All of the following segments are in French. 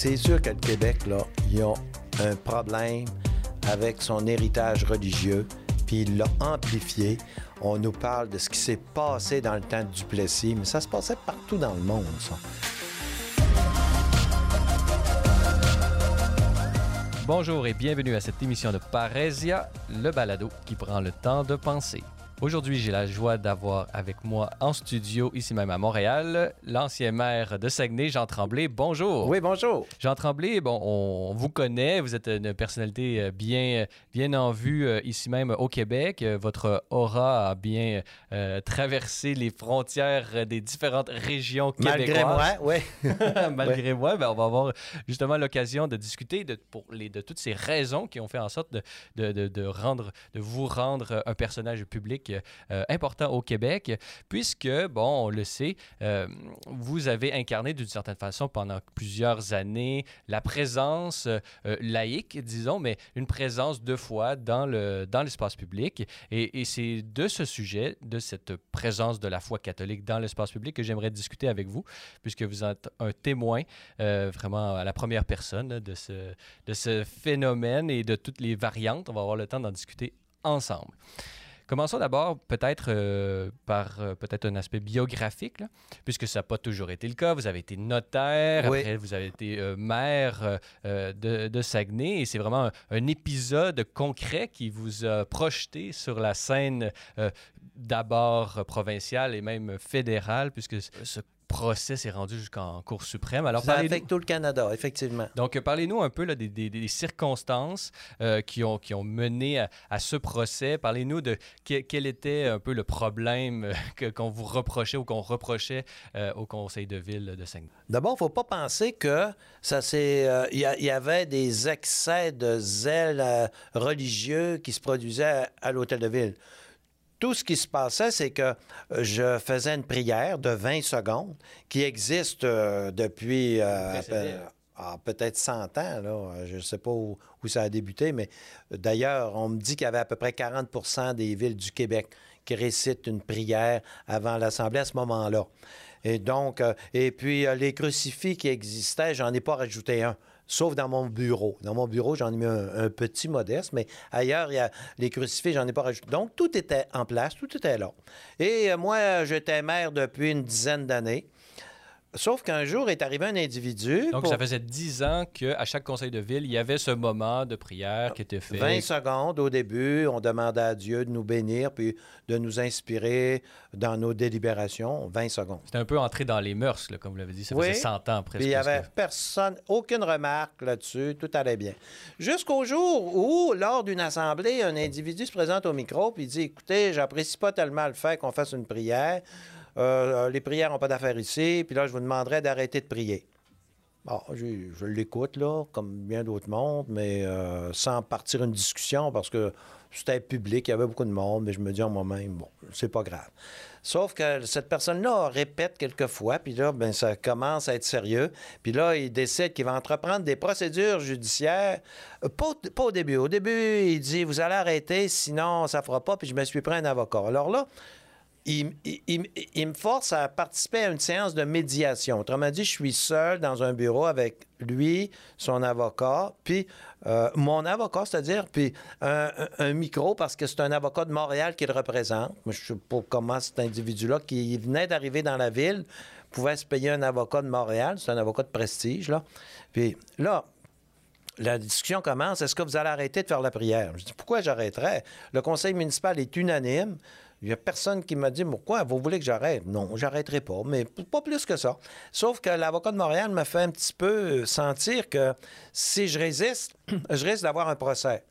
C'est sûr que le Québec, là, il a un problème avec son héritage religieux, puis il l'a amplifié. On nous parle de ce qui s'est passé dans le temps de Duplessis, mais ça se passait partout dans le monde, ça. Bonjour et bienvenue à cette émission de Parésia, le balado qui prend le temps de penser. Aujourd'hui, j'ai la joie d'avoir avec moi en studio, ici même à Montréal, l'ancien maire de Saguenay, Jean Tremblay. Bonjour. Oui, bonjour. Jean Tremblay, bon, on vous connaît, vous êtes une personnalité euh, bien, bien en vue euh, ici même au Québec. Euh, votre aura a bien traversé les frontières des différentes régions québécoises. Malgré moi, oui. Malgré moi, ben, on va avoir justement l'occasion de discuter de, pour les, de toutes ces raisons qui ont fait en sorte de, de, de, rendre, de vous rendre un personnage public euh, important au Québec, puisque, bon, on le sait, euh, vous avez incarné d'une certaine façon pendant plusieurs années la présence euh, laïque, disons, mais une présence de foi dans le dans l'espace public. Et, et c'est de ce sujet, de cette présence de la foi catholique dans l'espace public que j'aimerais discuter avec vous, puisque vous êtes un témoin vraiment à la première personne de ce, de ce phénomène et de toutes les variantes. On va avoir le temps d'en discuter ensemble. Commençons d'abord peut-être euh, par euh, peut-être un aspect biographique, puisque ça n'a pas toujours été le cas. Vous avez été notaire, après vous avez été euh, maire de, Saguenay, et c'est vraiment un, épisode concret qui vous a projeté sur la scène d'abord provinciale et même fédérale, puisque ce procès s'est rendu jusqu'en Cour suprême. Alors, ça affecte tout le Canada, effectivement. Donc, parlez-nous un peu là, des, circonstances euh, qui, ont, qui ont mené à, ce procès. Parlez-nous de quel était un peu le problème euh, qu'on vous reprochait ou qu'on reprochait euh, au Conseil de ville de Saguenay. D'abord, il ne faut pas penser que ça c'est il y, avait des excès de zèle religieux qui se produisaient à l'hôtel de ville tout ce qui se passait, c'est que euh, je faisais une prière de 20 secondes qui existe euh, depuis euh, ah, peut-être 100 ans. Là. Je ne sais pas où, ça a débuté, mais d'ailleurs, on me dit qu'il y avait à peu près 40% des villes du Québec qui récitent une prière avant l'Assemblée à ce moment-là. Et donc, et puis les crucifix qui existaient, j'en ai pas rajouté un sauf dans mon bureau. Dans mon bureau, j'en ai mis un, petit modeste, mais ailleurs, il y a les crucifix, j'en ai pas rajouté. Donc, tout était en place, tout était là. Et euh, moi, j'étais maire depuis une dizaine d'années. Sauf qu'un jour est arrivé un individu. Donc, ça faisait dix ans qu'à chaque conseil de ville, il y avait ce moment de prière qui était fait. 20 secondes au début, on demandait à Dieu de nous bénir puis de nous inspirer dans nos délibérations. 20 secondes. C'était un peu entré dans les mœurs, comme vous l'avez dit. Ça faisait 100 ans presque. Puis il n'y avait personne, aucune remarque là-dessus. Tout allait bien. Jusqu'au jour où, lors d'une assemblée, un individu se présente au micro puis dit Écoutez, j'apprécie pas tellement le fait qu'on fasse une prière. Euh, euh, les prières n'ont pas d'affaire ici, puis là, je vous demanderai d'arrêter de prier. Bon, je, l'écoute, là, comme bien d'autres mondes, mais euh, sans partir une discussion, parce que c'était public, il y avait beaucoup de monde, mais je me dis en moi-même, bon, c'est pas grave. Sauf que cette personne-là répète quelquefois, puis là, ben, ça commence à être sérieux. Puis là, il décide qu'il va entreprendre des procédures judiciaires. Pas, au début. Au début, il dit, vous allez arrêter, sinon ça fera pas, puis je me suis pris un avocat. Alors là, il, me force à participer à une séance de médiation. Autrement dit, je suis seul dans un bureau avec lui, son avocat, puis euh, mon avocat, c'est-à-dire, puis un, micro, parce que c'est un avocat de Montréal qui le représente. je ne sais pas comment cet individu-là, qui venait d'arriver dans la ville, pouvait se payer un avocat de Montréal. C'est un avocat de prestige, là. Puis là, la discussion commence. Est-ce que vous allez arrêter de faire la prière? Je dis, pourquoi j'arrêterais? Le conseil municipal est unanime. Il n'y a personne qui m'a dit pourquoi vous voulez que j'arrête? Non, j'arrêterai pas, mais pas plus que ça. Sauf que l'avocat de Montréal m'a fait un petit peu sentir que si je résiste, je risque d'avoir un procès.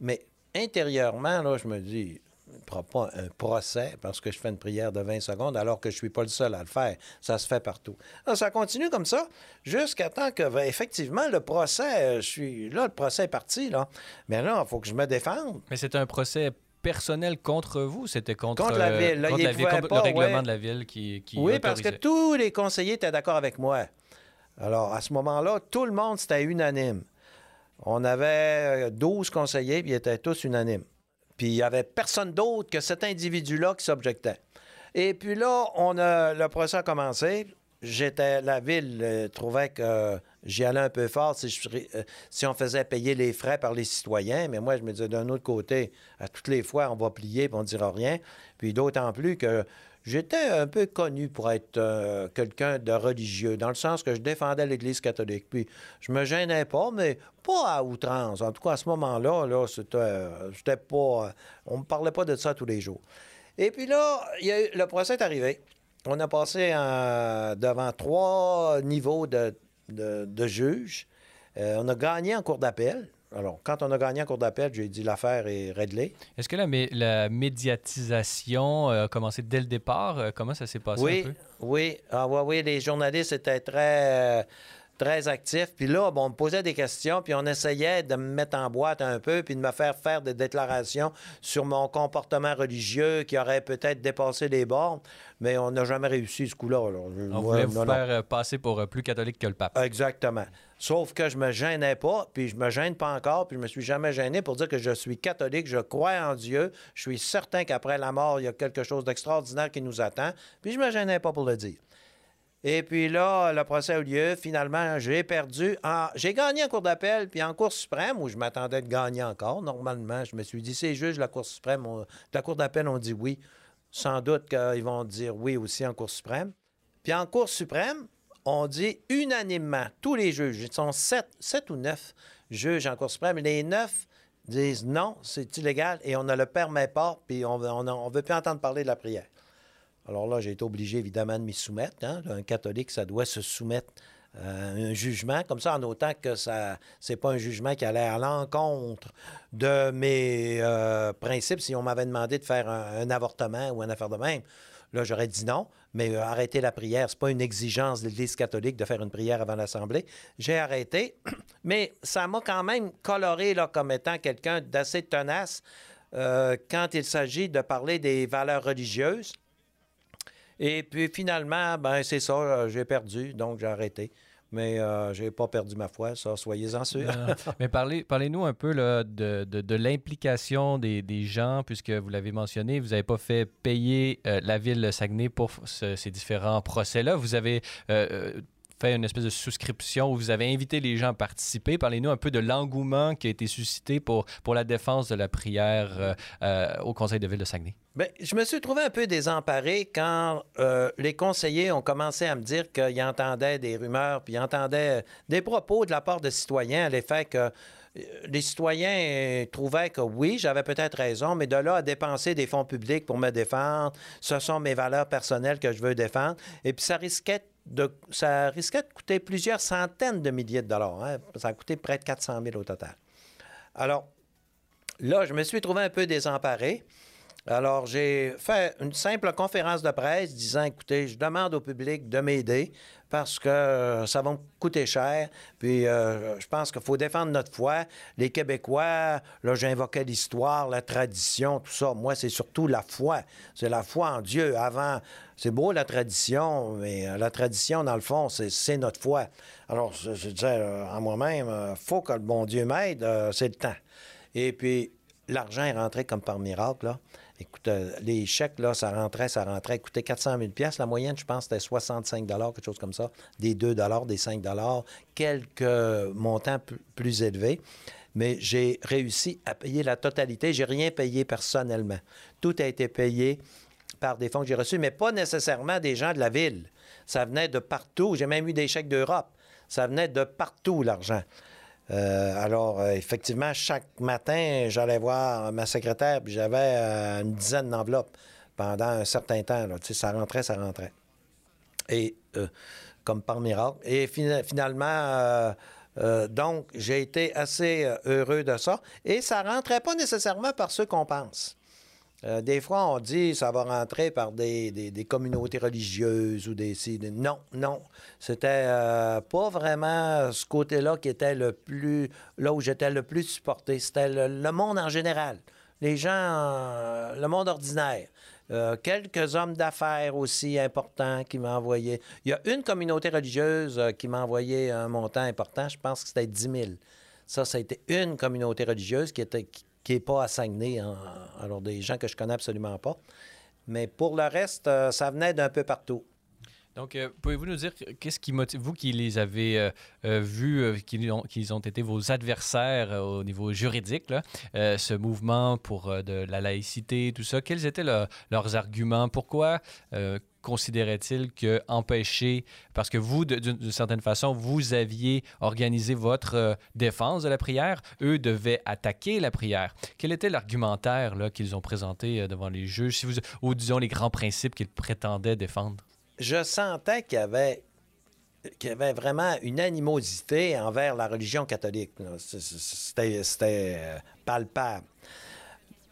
Mais intérieurement, là, je me dis, ne prends pas un procès parce que je fais une prière de 20 secondes alors que je ne suis pas le seul à le faire. Ça se fait partout. ça continue comme ça jusqu'à temps que, ben, effectivement, le procès, je suis là, le procès est parti, là. Mais là, il faut que je me défende. Mais c'est un procès personnel contre vous? C'était contre, contre, la ville. contre, la ville, le règlement de la ville qui, qui Oui, parce que tous les conseillers étaient d'accord avec moi. Alors, à ce moment-là, tout le monde, c'était unanime. On avait 12 conseillers, puis ils étaient tous unanimes. Puis il n'y avait personne d'autre que cet individu-là qui s'objectait. Et puis là, on a, le procès a commencé. J'étais la ville euh, trouvait que j'y allais un peu fort euh, si on faisait payer les frais par les citoyens. Mais moi, je me disais, d'un autre côté, à toutes les fois, on va plier et on ne dira rien. Puis d'autant plus que j'étais un peu connu pour être euh, quelqu'un de religieux, dans le sens que je défendais l'Église catholique. Puis je me gênais pas, mais pas à outrance. En tout cas, à ce moment-là, là, c'était, pas... on me parlait pas de ça tous les jours. Et puis là, y a eu- le procès est arrivé. On a passé euh, devant trois niveaux de, de, de juges. Euh, on a gagné en cour d'appel. Alors, quand on a gagné en cour d'appel, j'ai dit l'affaire est réglée. Est-ce que la, mé- la médiatisation euh, a commencé dès le départ? Comment ça s'est passé oui, un peu? oui, ah, ouais, oui, les journalistes étaient très, euh, très actifs. Puis là, bon, on me posait des questions, puis on essayait de me mettre en boîte un peu, puis de me faire faire des déclarations sur mon comportement religieux qui aurait peut-être dépassé les bornes, mais on n'a jamais réussi ce coup-là. On moi, voulait vous non, faire euh, passer pour euh, plus catholique que le pape. Exactement. Sauf que je me gênais pas, puis je me gêne pas encore, puis je me suis jamais gêné pour dire que je suis catholique, je crois en Dieu, je suis certain qu'après la mort, il y a quelque chose d'extraordinaire qui nous attend, puis je me gênais pas pour le dire. Et puis là, le procès a eu lieu. Finalement, j'ai perdu. en- J'ai gagné en Cour d'appel, puis en Cour suprême, où je m'attendais de gagner encore. Normalement, je me suis dit, ces juges de la Cour suprême, la Cour d'appel ont dit oui. Sans doute qu'ils vont dire oui aussi en Cour suprême. Puis en Cour suprême, on dit unanimement, tous les juges, ils sont sept, sept ou neuf juges en Cour suprême, les neuf disent non, c'est illégal et on ne le permet pas, puis on ne veut plus entendre parler de la prière. Alors là, j'ai été obligé, évidemment, de m'y soumettre. hein. Un catholique, ça doit se soumettre à un jugement, comme ça, en autant que ça c'est pas un jugement qui allait à l'encontre de mes euh, principes. Si on m'avait demandé de faire un, avortement ou une affaire de même, là, j'aurais dit non. Mais euh, arrêter la prière, c'est pas une exigence de l'Église catholique de faire une prière avant l'Assemblée. J'ai arrêté, mais ça m'a quand même coloré là, comme étant quelqu'un d'assez tenace euh, quand il s'agit de parler des valeurs religieuses. Et puis finalement, ben c'est ça, euh, j'ai perdu, donc j'ai arrêté. Mais euh, j'ai pas perdu ma foi, ça, soyez-en sûrs. Mais parlez, parlez-nous un peu là, de, de- l'implication des, des gens, puisque vous l'avez mentionné, vous n'avez pas fait payer euh, la ville de Saguenay pour ce- ces différents procès-là. Vous avez euh, fait une espèce de souscription où vous avez invité les gens à participer. Parlez-nous un peu de l'engouement qui a été suscité pour, pour la défense de la prière euh, euh, au Conseil de ville de Saguenay. Bien, je me suis trouvé un peu désemparé quand euh, les conseillers ont commencé à me dire qu'ils entendaient des rumeurs, puis ils entendaient des propos de la part de citoyens à l'effet que les citoyens euh, trouvaient que oui, j'avais peut-être raison, mais de là à dépenser des fonds publics pour me défendre, ce sont mes valeurs personnelles que je veux défendre. Et puis ça risquait de, ça risquait de coûter plusieurs centaines de milliers de dollars. hein. Ça a coûté près de 400 000 au total. Alors, là, je me suis trouvé un peu désemparé. Alors, j'ai fait une simple conférence de presse disant, écoutez, je demande au public de m'aider parce que euh, ça va me coûter cher. Puis, euh, je pense qu'il faut défendre notre foi. Les Québécois, là, j'invoquais l'histoire, la tradition, tout ça. Moi, c'est surtout la foi. C'est la foi en Dieu. Avant, c'est beau la tradition, mais euh, la tradition, dans le fond, c'est notre foi. Alors, je, disais en moi-même, faut que le bon Dieu m'aide, c'est le temps. Et puis, l'argent est rentré comme par miracle, là. Écoute, euh, les chèques, là, ça rentrait, ça rentrait. Coûtait 400 000 La moyenne, je pense, c'était 65 quelque chose comme ça. Des 2 des 5 quelques montants plus élevés. Mais j'ai réussi à payer la totalité. J'ai rien payé personnellement. Tout a été payé par des fonds que j'ai reçus, mais pas nécessairement des gens de la ville. Ça venait de partout. J'ai même eu des chèques d'Europe. Ça venait de partout, l'argent. Euh, alors, euh, effectivement, chaque matin, j'allais voir ma secrétaire, puis j'avais euh, une dizaine d'enveloppes pendant un certain temps. là. Ça rentrait, ça rentrait. Et comme par miracle. Et fina- finalement, donc, j'ai été assez heureux de ça. Et ça rentrait pas nécessairement par ceux qu'on pense. Euh, des fois, on dit ça va rentrer par des, communautés religieuses ou des... Non, non. C'était euh, pas vraiment ce côté-là qui était le plus... Là où j'étais le plus supporté. C'était le, monde en général. Les gens, euh, le monde ordinaire. Quelques hommes d'affaires aussi importants qui m'ont envoyé. Il y a une communauté religieuse qui m'a envoyé un montant important. Je pense que c'était 10 000. Ça, ça a été une communauté religieuse qui était n'est pas à Saguenay. hein. Alors, des gens que je connais absolument pas. Mais pour le reste, euh, ça venait d'un peu partout. Donc, euh, pouvez-vous nous dire qu'est-ce qui motive, vous qui les avez euh, vus, qui, ont, qui ont été vos adversaires au niveau juridique, là, ce mouvement pour de la laïcité, tout ça, quels étaient leurs arguments? Pourquoi considérait-il que empêcher, parce que vous, d'une certaine façon, vous aviez organisé votre défense de la prière, eux devaient attaquer la prière. Quel était l'argumentaire qu'ils ont présenté devant les juges, si vous, ou disons les grands principes qu'ils prétendaient défendre? je sentais qu'il y avait qu'il y avait vraiment une animosité envers la religion catholique. C'était euh, palpable.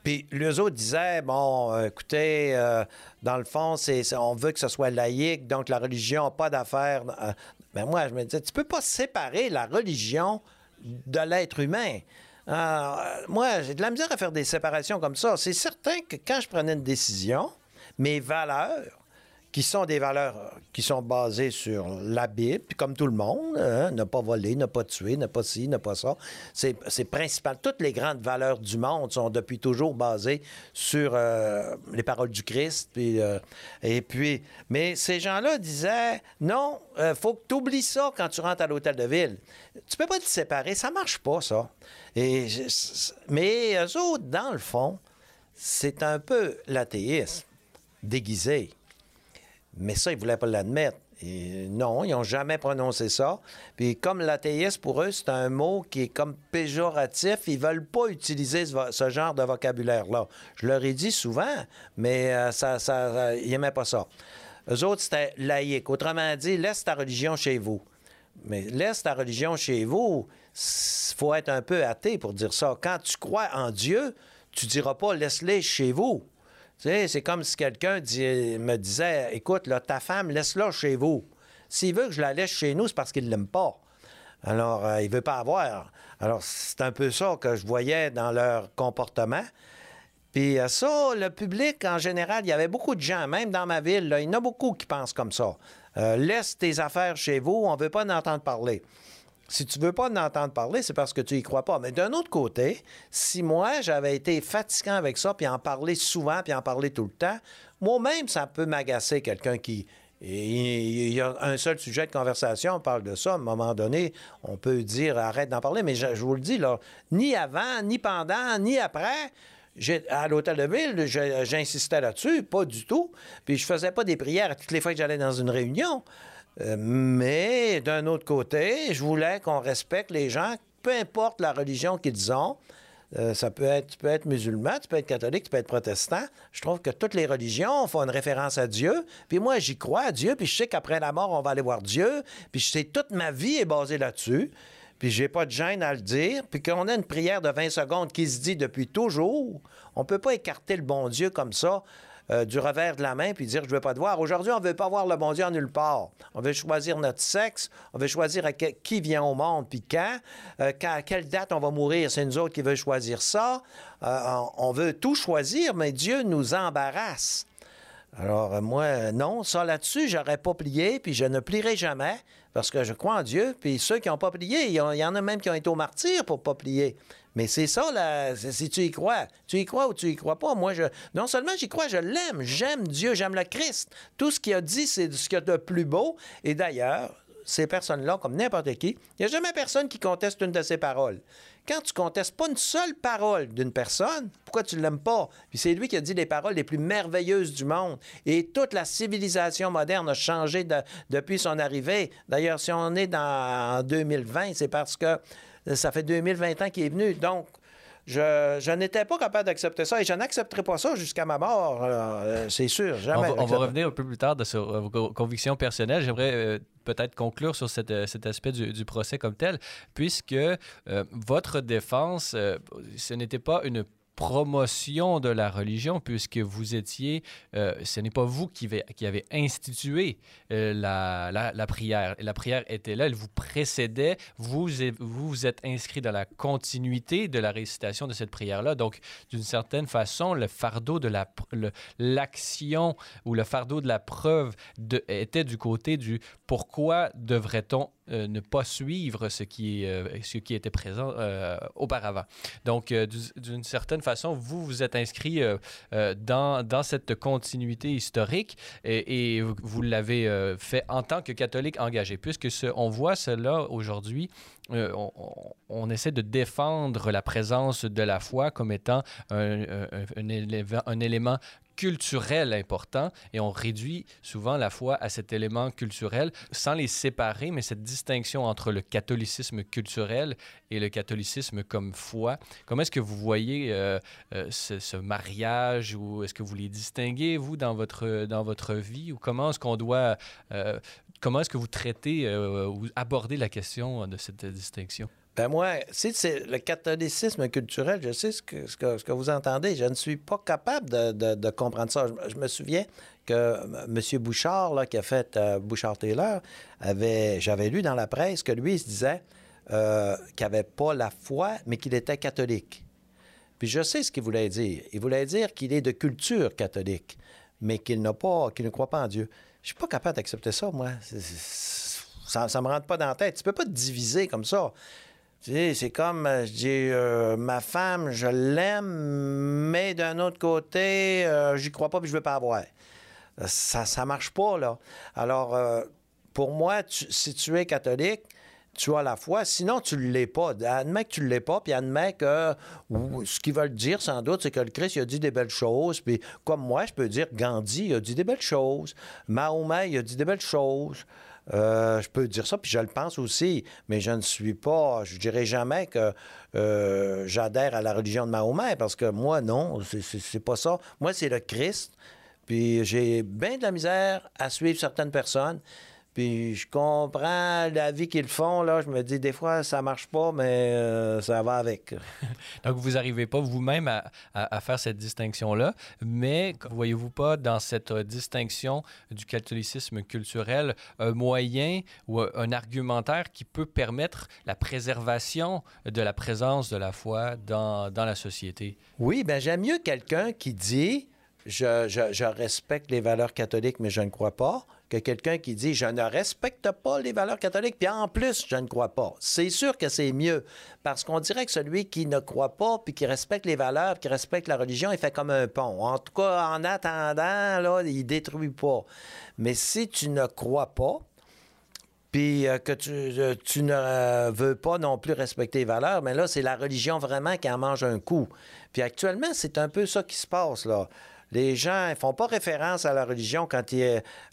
Puis les autres disaient, bon, euh, écoutez, euh, dans le fond, c'est, on veut que ce soit laïque, donc la religion n'a pas d'affaire. Mais ben, moi, je me disais, tu peux pas séparer la religion de l'être humain. moi, j'ai de la misère à faire des séparations comme ça. C'est certain que quand je prenais une décision, mes valeurs, qui sont des valeurs euh, qui sont basées sur la Bible, comme tout le monde, hein, ne pas voler, ne pas tuer, ne pas ci, ne pas ça. C'est, principal. Toutes les grandes valeurs du monde sont depuis toujours basées sur euh, les paroles du Christ. Euh, et puis, mais ces gens-là disaient, non, il faut que tu oublies ça quand tu rentres à l'hôtel de ville. Tu peux pas te séparer, ça marche pas, ça. Mais eux autres, dans le fond, c'est un peu l'athéisme déguisé. Mais ça, ils ne voulaient pas l'admettre. Et non, ils n'ont jamais prononcé ça. Puis comme l'athéisme, pour eux, c'est un mot qui est comme péjoratif. Ils veulent pas utiliser ce, genre de vocabulaire-là. Je leur ai dit souvent, mais euh, ça, ça, ils n'aimaient pas ça. Eux autres, c'était laïque. Autrement dit, laisse ta religion chez vous. Mais laisse ta religion chez vous, il faut être un peu athée pour dire ça. Quand tu crois en Dieu, tu ne diras pas laisse-les chez vous c'est comme si quelqu'un me disait Écoute, ta femme, laisse-la chez vous. S'il veut que je la laisse chez nous, c'est parce qu'il ne l'aime pas. Alors, euh, il ne veut pas avoir. Alors, c'est un peu ça que je voyais dans leur comportement. Puis euh, ça, le public, en général, il y avait beaucoup de gens, même dans ma ville, il y en a beaucoup qui pensent comme ça. Euh, laisse tes affaires chez vous, on ne veut pas en entendre parler. Si tu veux pas en entendre parler, c'est parce que tu y crois pas. Mais d'un autre côté, si moi, j'avais été fatigant avec ça, puis en parler souvent, puis en parler tout le temps, moi-même, ça peut m'agacer quelqu'un qui... Il y a un seul sujet de conversation, on parle de ça. À un moment donné, on peut dire arrête d'en parler, mais je, vous le dis, là, ni avant, ni pendant, ni après, à l'hôtel de ville, j'insistais là-dessus, pas du tout. Puis je faisais pas des prières toutes les fois que j'allais dans une réunion. Euh, mais d'un autre côté, je voulais qu'on respecte les gens, peu importe la religion qu'ils ont. Euh, ça peut être, être musulman, être catholique, tu être protestant. Je trouve que toutes les religions font une référence à Dieu. Puis moi, j'y crois à Dieu, puis je sais qu'après la mort, on va aller voir Dieu. Puis je sais toute ma vie est basée là-dessus. Puis j'ai pas de gêne à le dire. Puis qu'on a une prière de 20 secondes qui se dit depuis toujours, on peut pas écarter le bon Dieu comme ça euh, du revers de la main puis dire je veux pas te voir. Aujourd'hui, on veut pas voir le bon Dieu en nulle part. On veut choisir notre sexe, on veut choisir qui vient au monde puis quand, euh, à quelle date on va mourir. C'est nous autres qui veut choisir ça. Euh, on veut tout choisir, mais Dieu nous embarrasse. Alors, moi, non, ça là-dessus, j'aurais pas plié, puis je ne plierai jamais, parce que je crois en Dieu. Puis ceux qui n'ont pas plié, il y, en a même qui ont été au martyr pour pas plier. Mais c'est ça, là, si tu y crois. Tu y crois ou tu y crois pas. Moi, je, non seulement j'y crois, je l'aime. J'aime Dieu, j'aime le Christ. Tout ce qu'il a dit, c'est ce qu'il y a de plus beau. Et d'ailleurs, ces personnes-là, comme n'importe qui, il n'y a jamais personne qui conteste une de ces paroles. Quand tu contestes pas une seule parole d'une personne, pourquoi tu ne l'aimes pas? Puis c'est lui qui a dit les paroles les plus merveilleuses du monde. Et toute la civilisation moderne a changé depuis son arrivée. D'ailleurs, si on est dans, en 2020, c'est parce que ça fait 2020 ans qu'il est venu. Donc, je, n'étais pas capable d'accepter ça et je n'accepterai pas ça jusqu'à ma mort, euh, c'est sûr. Jamais on, va, revenir un peu plus tard sur euh, vos convictions personnelles. J'aimerais euh, peut-être conclure sur cet aspect du, procès comme tel, puisque votre défense, ce n'était pas une promotion de la religion, puisque vous étiez, euh, ce n'est pas vous qui, qui avez institué euh, la, la, prière. La prière était là, elle vous précédait, vous vous, êtes inscrit dans la continuité de la récitation de cette prière-là. Donc, d'une certaine façon, le fardeau de la, l'action ou le fardeau de la preuve était du côté du pourquoi devrait-on euh, ne pas suivre ce qui, ce qui était présent auparavant. Donc, d'une certaine façon, vous vous êtes inscrit dans, dans cette continuité historique et, vous l'avez fait en tant que catholique engagé, puisque ce, on voit cela aujourd'hui euh, on, essaie de défendre la présence de la foi comme étant un, élément culturel important et on réduit souvent la foi à cet élément culturel sans les séparer, mais cette distinction entre le catholicisme culturel et le catholicisme comme foi. Comment est-ce que vous voyez euh, euh, ce, mariage ou est-ce que vous les distinguez, vous, dans votre, dans votre vie ou comment est-ce qu'on doit comment est-ce que vous traitez euh, ou abordez la question de cette distinction? Ben moi, si c'est le catholicisme culturel, je sais ce que, ce que, vous entendez. Je ne suis pas capable de, comprendre ça. Je, me souviens que M. Bouchard, là, qui a fait euh, Bouchard-Taylor, avait, j'avais lu dans la presse que lui, il se disait euh, qu'il n'avait pas la foi, mais qu'il était catholique. Puis je sais ce qu'il voulait dire. Il voulait dire qu'il est de culture catholique, mais qu'il n'a pas, qu'il ne croit pas en Dieu. Je suis pas capable d'accepter ça, moi. ça, ne me rentre pas dans la tête. Tu peux pas te diviser comme ça. C'est comme, euh, je dis, euh, ma femme, je l'aime, mais d'un autre côté, euh, j'y crois pas puis je veux pas avoir. Ça, ça marche pas, là. Alors, pour moi, si tu es catholique, tu as la foi. Sinon, tu ne l'es pas. Admets que tu ne l'es pas, puis admets que ce qu'ils veulent dire, sans doute, c'est que le Christ il a dit des belles choses. Puis comme moi, je peux dire Gandhi a dit des belles choses. Mahomet a dit des belles choses. Euh, je peux dire ça, puis je le pense aussi, mais je ne suis pas, je dirais jamais que euh, j'adhère à la religion de Mahomet, parce que moi, non, c'est pas ça. Moi, c'est le Christ, puis j'ai bien de la misère à suivre certaines personnes. Puis je comprends la vie qu'ils font. Là, je me dis, des fois, ça marche pas, mais euh, ça va avec. Donc, vous n'arrivez pas vous-même à, faire cette distinction-là, mais voyez-vous pas dans cette euh, distinction du catholicisme culturel un moyen ou un argumentaire qui peut permettre la préservation de la présence de la foi dans, dans la société? Oui, bien, j'aime mieux quelqu'un qui dit je, je, respecte les valeurs catholiques, mais je ne crois pas, que quelqu'un qui dit je ne respecte pas les valeurs catholiques, puis en plus, je ne crois pas. C'est sûr que c'est mieux, parce qu'on dirait que celui qui ne croit pas, puis qui respecte les valeurs, qui respecte la religion, il fait comme un pont. En tout cas, en attendant, là, il détruit pas. Mais si tu ne crois pas, puis euh, que tu, euh, ne veux pas non plus respecter les valeurs, mais là, c'est la religion vraiment qui en mange un coup. Puis actuellement, c'est un peu ça qui se passe, là les gens ne font pas référence à la religion quand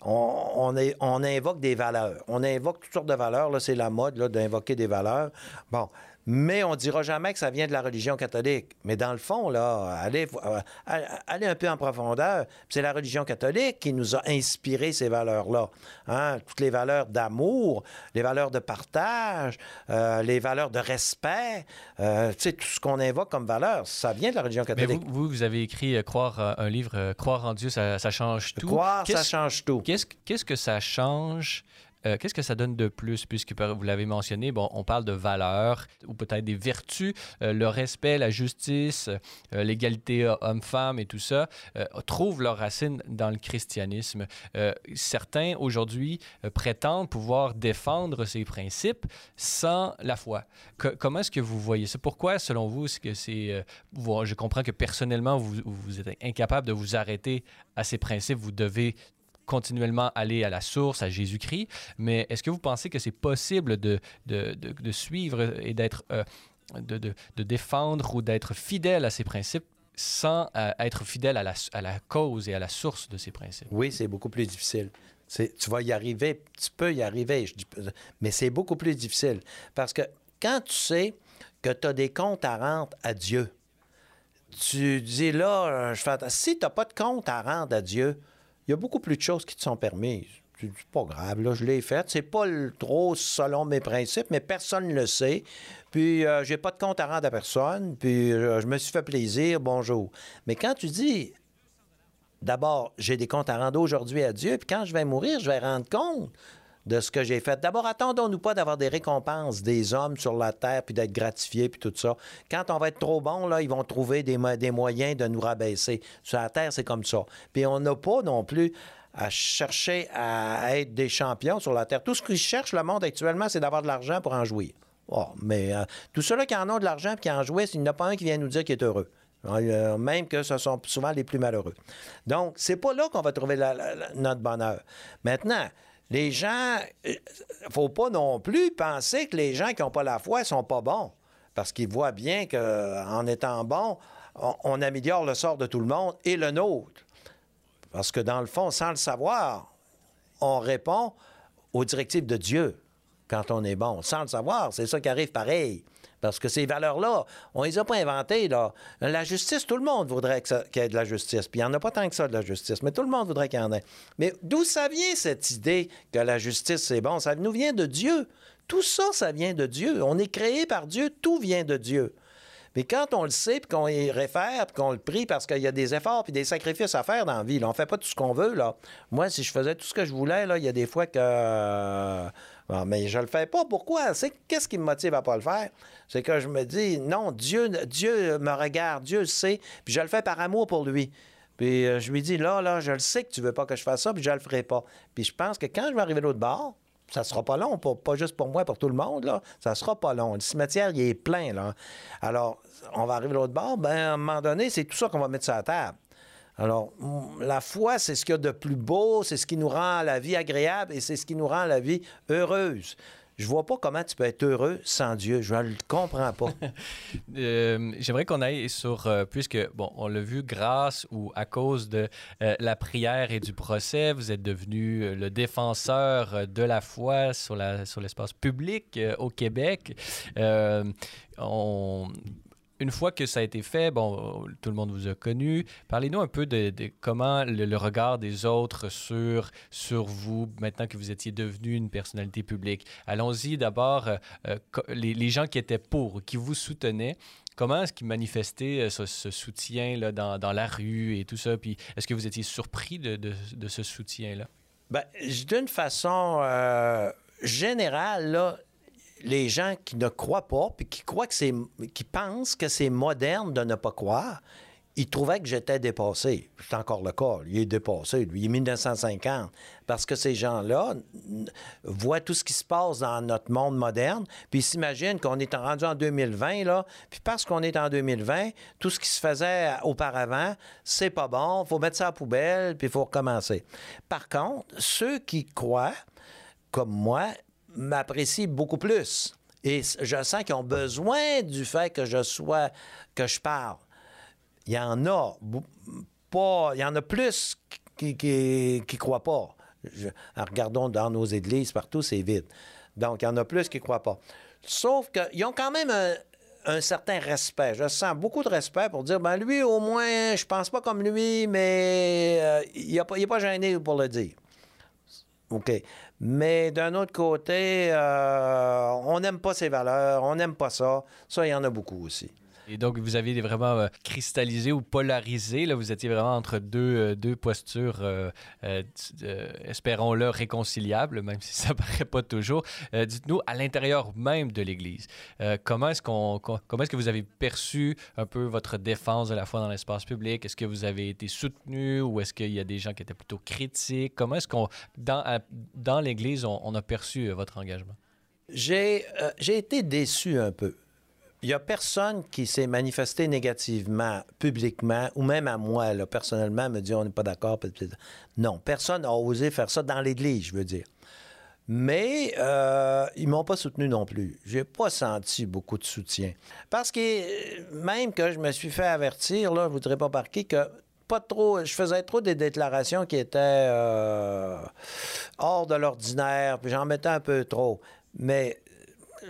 on, on, invoque des valeurs. On invoque toutes sortes de valeurs. Là, c'est la mode d'invoquer des valeurs. Bon, mais on dira jamais que ça vient de la religion catholique. Mais dans le fond, là, allez, euh, allez un peu en profondeur. C'est la religion catholique qui nous a inspiré ces valeurs-là. Hein? Toutes les valeurs d'amour, les valeurs de partage, euh, les valeurs de respect, euh, tout ce qu'on invoque comme valeur, ça vient de la religion catholique. Mais vous, vous, avez écrit croire un livre, Croire en Dieu, ça, change tout. Croire, ça change tout. Qu'est-ce que ça change euh, qu'est-ce que ça donne de plus, puisque vous l'avez mentionné, bon, on parle de valeurs ou peut-être des vertus, euh, le respect, la justice, euh, l'égalité homme-femme et tout ça, trouvent leurs racines dans le christianisme. certains, aujourd'hui, prétendent pouvoir défendre ces principes sans la foi. comment est-ce que vous voyez ça? Pourquoi, selon vous, que c'est... je comprends que personnellement, vous, vous êtes incapable de vous arrêter à ces principes. Vous devez continuellement aller à la source, à Jésus-Christ, mais est-ce que vous pensez que c'est possible de, de, de, suivre et d'être, euh, de, défendre ou d'être fidèle à ces principes sans euh, être fidèle à la, à la, cause et à la source de ces principes? Oui, c'est beaucoup plus difficile. Tu vas y arriver, tu peux y arriver, je dis, mais c'est beaucoup plus difficile. Parce que quand tu sais que tu as des comptes à rendre à Dieu, tu dis là, je fais, si tu n'as pas de compte à rendre à Dieu, il y a beaucoup plus de choses qui te sont permises. C'est pas grave, là, je l'ai fait. C'est pas trop selon mes principes, mais personne ne le sait. Puis, euh, j'ai pas de compte à rendre à personne. Puis, euh, je me suis fait plaisir, bonjour. Mais quand tu dis, d'abord, j'ai des comptes à rendre aujourd'hui à Dieu, puis quand je vais mourir, je vais rendre compte de ce que j'ai fait. D'abord, attendons-nous pas d'avoir des récompenses des hommes sur la terre, puis d'être gratifiés, puis tout ça. Quand on va être trop bon, là, ils vont trouver des, des moyens de nous rabaisser. Sur la terre, c'est comme ça. Puis on n'a pas non plus à chercher à être des champions sur la Terre. Tout ce qu'ils cherche le monde actuellement, c'est d'avoir de l'argent pour en jouir. Oh, mais euh, tous ceux-là qui en ont de l'argent et qui en jouissent, il n'y en a pas un qui vient nous dire qu'il est heureux. Euh, même que ce sont souvent les plus malheureux. Donc, c'est pas là qu'on va trouver notre bonheur. Maintenant, les gens, il euh, faut pas non plus penser que les gens qui n'ont pas la foi sont pas bons. Parce qu'ils voient bien qu'en étant bons, on, améliore le sort de tout le monde et le nôtre. Parce que dans le fond, sans le savoir, on répond aux directives de Dieu quand on est bon. Sans le savoir, c'est ça qui arrive pareil. Parce que ces valeurs-là, on les a pas inventées. Là. La justice, tout le monde voudrait qu'il y ait de la justice. Puis il n'y en a pas tant que ça de la justice, mais tout le monde voudrait qu'il y en ait. Mais d'où ça vient cette idée que la justice, c'est bon? Ça nous vient de Dieu. Tout ça, ça vient de Dieu. On est créé par Dieu, tout vient de Dieu. Mais quand on le sait, puis qu'on y réfère, puis qu'on le prie parce qu'il y a des efforts puis des sacrifices à faire dans la vie, on fait pas tout ce qu'on veut. Là. Moi, si je faisais tout ce que je voulais, là, il y a des fois que ah, mais je le fais pas. Pourquoi? C'est qu'est-ce qui me motive à pas le faire? C'est que je me dis, non, Dieu, Dieu me regarde, Dieu sait, puis je le fais par amour pour lui. Puis euh, je lui dis, là, là, je le sais que tu veux pas que je fasse ça, puis je le ferai pas. Puis je pense que quand je vais arriver de l'autre bord, ça sera pas long, pas, juste pour moi, pour tout le monde, là. Ça sera pas long. Le cimetière, il est plein, là. Alors, on va arriver de l'autre bord, ben, à un moment donné, c'est tout ça qu'on va mettre sur la table. Alors, la foi, c'est ce qu'il y a de plus beau, c'est ce qui nous rend la vie agréable et c'est ce qui nous rend la vie heureuse. Je vois pas comment tu peux être heureux sans Dieu. Je ne le comprends pas. Euh, j'aimerais qu'on aille sur, euh, puisque, bon, on l'a vu grâce ou à cause de euh, la prière et du procès, vous êtes devenu le défenseur de la foi sur l'espace public au Québec. on, une fois que ça a été fait, bon, tout le monde vous a connu. Parlez-nous un peu de, comment le, regard des autres sur, sur vous, maintenant que vous étiez devenu une personnalité publique. Allons-y d'abord, euh, euh, les, gens qui étaient pour, qui vous soutenaient. Comment est-ce qu'ils manifestaient euh, ce, soutien là, dans, dans, la rue et tout ça? Puis est-ce que vous étiez surpris de, de, ce soutien-là? Bien, d'une façon générale, là, les gens qui ne croient pas, puis qui croient que c'est, qui pensent que c'est moderne de ne pas croire, ils trouvaient que j'étais dépassé. C'est encore le cas. Il est dépassé, lui. Il est 1950. Parce que ces gens-là voient tout ce qui se passe dans notre monde moderne, puis ils s'imaginent qu'on est rendu en 2020, là. Puis parce qu'on est en 2020, tout ce qui se faisait auparavant, c'est pas bon, faut mettre ça à la poubelle, puis il faut recommencer. Par contre, ceux qui croient, comme moi, m'apprécient beaucoup plus. Et je sens qu'ils ont besoin du fait que je sois, que je parle. Il y en a pas, il y en a plus qui qui, croient pas. regardons dans nos églises partout, c'est vide. Donc, il y en a plus qui croient pas. Sauf qu'ils ont quand même un, certain respect. Je sens beaucoup de respect pour dire, ben lui, au moins, je pense pas comme lui, mais euh, il n'est pas, pas gêné pour le dire. OK. Mais d'un autre côté, euh, on n'aime pas ces valeurs, on n'aime pas ça. Ça, il y en a beaucoup aussi. Et donc, vous avez vraiment euh, cristallisé ou polarisé. Là, vous étiez vraiment entre deux, euh, deux postures, euh, espérons-le, réconciliables, même si ça ne paraît pas toujours. Dites-nous, à l'intérieur même de l'Église, comment est-ce qu'on, comment est-ce que vous avez perçu un peu votre défense de la foi dans l'espace public? Est-ce que vous avez été soutenu ou est-ce qu'il y a des gens qui étaient plutôt critiques? Comment est-ce qu'on, dans, dans l'Église, on, on, a perçu votre engagement? J'ai, j'ai été déçu un peu il n'y a personne qui s'est manifesté négativement, publiquement, ou même à moi, personnellement, me dit on n'est pas d'accord. Non, personne n'a osé faire ça dans l'Église, je veux dire. Mais euh, ils m'ont pas soutenu non plus. J'ai pas senti beaucoup de soutien. Parce que même que je me suis fait avertir, là, je voudrais pas marquer que pas trop, je faisais trop des déclarations qui étaient euh, hors de l'ordinaire, puis j'en mettais un peu trop. Mais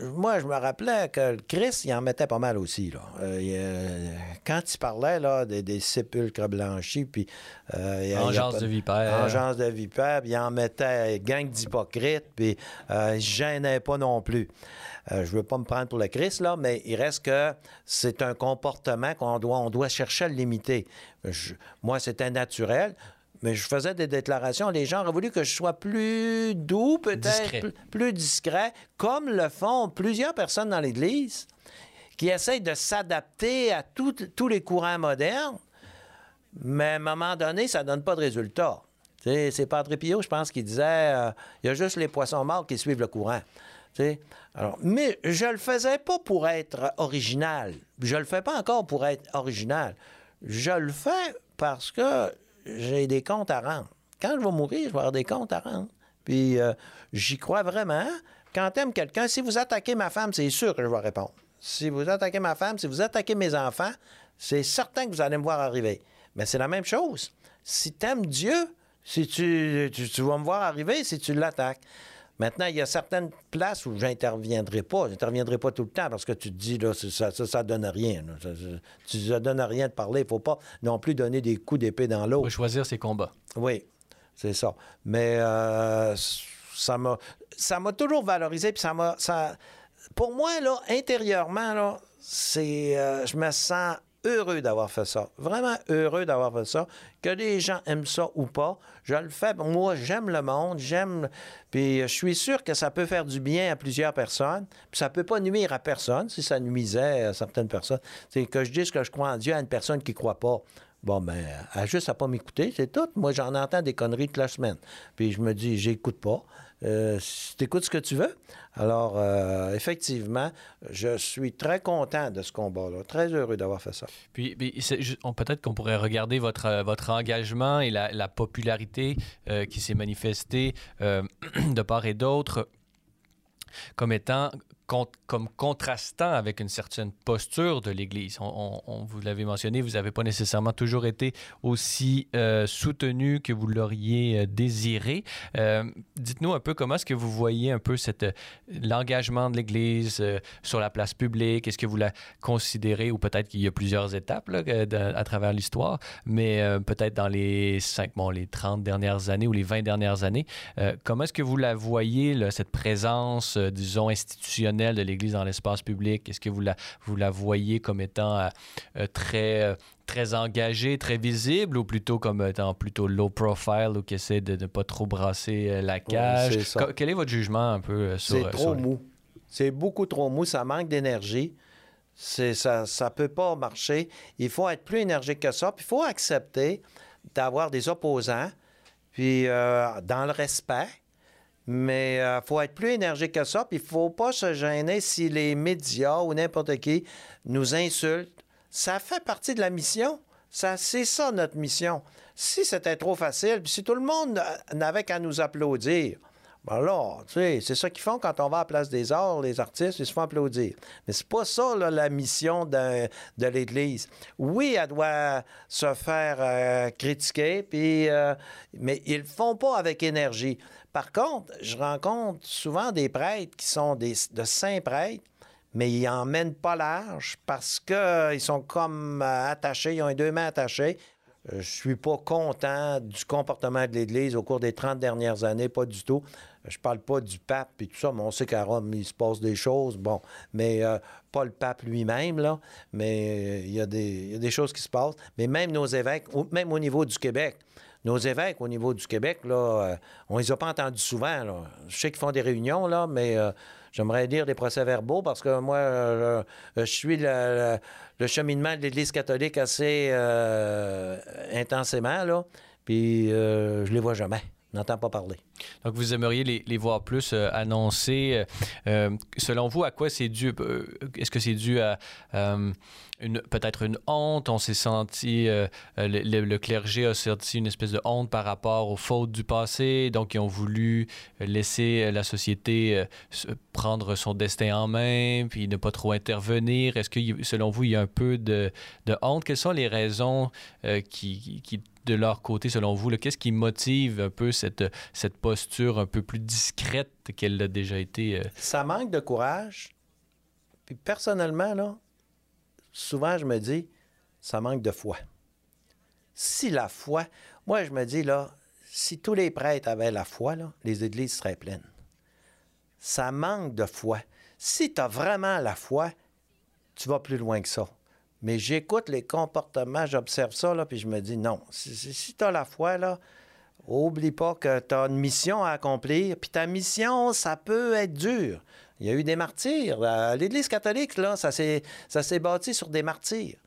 moi, je me rappelais que le Christ, il en mettait pas mal aussi. Là. Euh, quand il parlait là, des, sépulcres blanchis, puis... Euh, Engeance de vipère. Engeance de vipère, puis il en mettait gang d'hypocrites, puis euh, il gênait pas non plus. Euh, je veux pas me prendre pour le Christ, là, mais il reste que c'est un comportement qu'on doit, on doit chercher à limiter. moi, c'était naturel mais je faisais des déclarations. Les gens auraient voulu que je sois plus doux, peut-être, plus, discret, comme le font plusieurs personnes dans l'Église qui essayent de s'adapter à tous les courants modernes, mais à un moment donné, ça ne donne pas de résultat. C'est Padre Pio, je pense, qui disait euh, il y a juste les poissons morts qui suivent le courant. Alors, mais je le faisais pas pour être original. Je le fais pas encore pour être original. Je le fais parce que j'ai des comptes à rendre. Quand je vais mourir, je vais avoir des comptes à rendre. Puis euh, j'y crois vraiment. Quand t'aimes quelqu'un, si vous attaquez ma femme, c'est sûr que je vais répondre. Si vous attaquez ma femme, si vous attaquez mes enfants, c'est certain que vous allez me voir arriver. Mais c'est la même chose. Si t'aimes Dieu, si tu, tu, vas me voir arriver si tu l'attaques. Maintenant, il y a certaines places où j'interviendrai pas. J'interviendrai pas tout le temps parce que tu te dis, là, ça, ça, donne rien. Ça, donne rien de parler. Il faut pas non plus donner des coups d'épée dans l'eau. Il faut choisir ses combats. Oui, c'est ça. Mais euh, ça m'a ça m'a toujours valorisé. Puis ça m'a. Ça, pour moi, là, intérieurement, là, c'est. Euh, je me sens heureux d'avoir fait ça. Vraiment heureux d'avoir fait ça. Que les gens aiment ça ou pas, je le fais. Moi, j'aime le monde, j'aime. Puis je suis sûr que ça peut faire du bien à plusieurs personnes. Puis ça peut pas nuire à personne si ça nuisait à certaines personnes. C'est que je dise que je crois en Dieu à une personne qui croit pas. Bon, ben, elle juste à pas m'écouter, c'est tout. Moi, j'en entends des conneries toute la semaine. Puis je me dis, j'écoute pas. Euh, tu ce que tu veux. Alors, euh, effectivement, je suis très content de ce combat-là, très heureux d'avoir fait ça. Puis, peut-être qu'on pourrait regarder votre, euh, votre engagement et la, popularité qui s'est manifestée de part et d'autre comme étant comme contrastant avec une certaine posture de l'Église. On, vous l'avez mentionné, vous n'avez pas nécessairement toujours été aussi euh, soutenu que vous l'auriez euh, désiré. Euh, dites-nous un peu comment est-ce que vous voyez un peu cette, l'engagement de l'Église sur la place publique? Est-ce que vous la considérez, ou peut-être qu'il y a plusieurs étapes à travers l'histoire, mais peut-être dans les 5, bon, les 30 dernières années ou les 20 dernières années, comment est-ce que vous la voyez, cette présence, disons, institutionnelle de l'Église dans l'espace public? Est-ce que vous la, vous la voyez comme étant euh, euh, très, euh, très engagée, très visible ou plutôt comme étant plutôt low profile ou qui essaie de ne pas trop brasser la cage? quel est votre jugement un peu sur C'est trop mou. C'est beaucoup trop mou. Ça manque d'énergie. C'est, ça ne peut pas marcher. Il faut être plus énergique que ça. Puis il faut accepter d'avoir des opposants, puis dans le respect mais il euh, faut être plus énergique que ça, puis il faut pas se gêner si les médias ou n'importe qui nous insultent. Ça fait partie de la mission. Ça, c'est ça notre mission. Si c'était trop facile, puis si tout le monde n'avait qu'à nous applaudir, ben tu sais, c'est ça qu'ils font quand on va à la place des arts, les artistes, ils se font applaudir. Mais c'est pas ça, la mission de, l'Église. Oui, elle doit se faire euh, critiquer, puis, euh, mais ils le font pas avec énergie. Par contre, je rencontre souvent des prêtres qui sont des, de saints prêtres, mais ils n'en mènent pas large parce qu'ils sont comme euh, attachés, ils ont les deux mains attachées. Euh, je suis pas content du comportement de l'Église au cours des 30 dernières années, pas du tout. Je parle pas du pape et tout ça, mais on sait qu'à Rome, il se passe des choses, bon, mais euh, pas le pape lui-même, là, mais il y, a des choses qui se passent. Mais même nos évêques, même au niveau du Québec, nos évêques au niveau du Québec, là, euh, on les a pas entendus souvent. Je sais qu'ils font des réunions, là, mais euh, j'aimerais dire des procès-verbaux parce que moi, euh, je suis le, cheminement de l'Église catholique assez intensément, là, puis je les vois jamais n'entend pas parler. Donc, vous aimeriez les, voir plus euh, annoncés. Euh, euh, selon vous, à quoi c'est dû? Est-ce que c'est dû à une, peut-être une honte? On s'est senti, le, clergé a senti une espèce de honte par rapport aux fautes du passé, donc ils ont voulu laisser la société prendre son destin en main, puis ne pas trop intervenir. Est-ce que, selon vous, il y a un peu de, honte? Quelles sont les raisons qui, qui de leur côté, selon vous? Qu'est-ce qui motive un peu cette, cette posture un peu plus discrète qu'elle a déjà été? Euh? Ça manque de courage. Puis personnellement, là, souvent, je me dis, ça manque de foi. Si la foi, moi, je me dis, là, si tous les prêtres avaient la foi, là, les églises seraient pleines. Ça manque de foi. Si tu as vraiment la foi, tu vas plus loin que ça. Mais j'écoute les comportements, j'observe ça, là, puis je me dis non. Si, tu as la foi, là, oublie pas que tu as une mission à accomplir. Puis ta mission, ça peut être dur. Il y a eu des martyrs. L'Église catholique, là, ça s'est bâti sur des martyrs.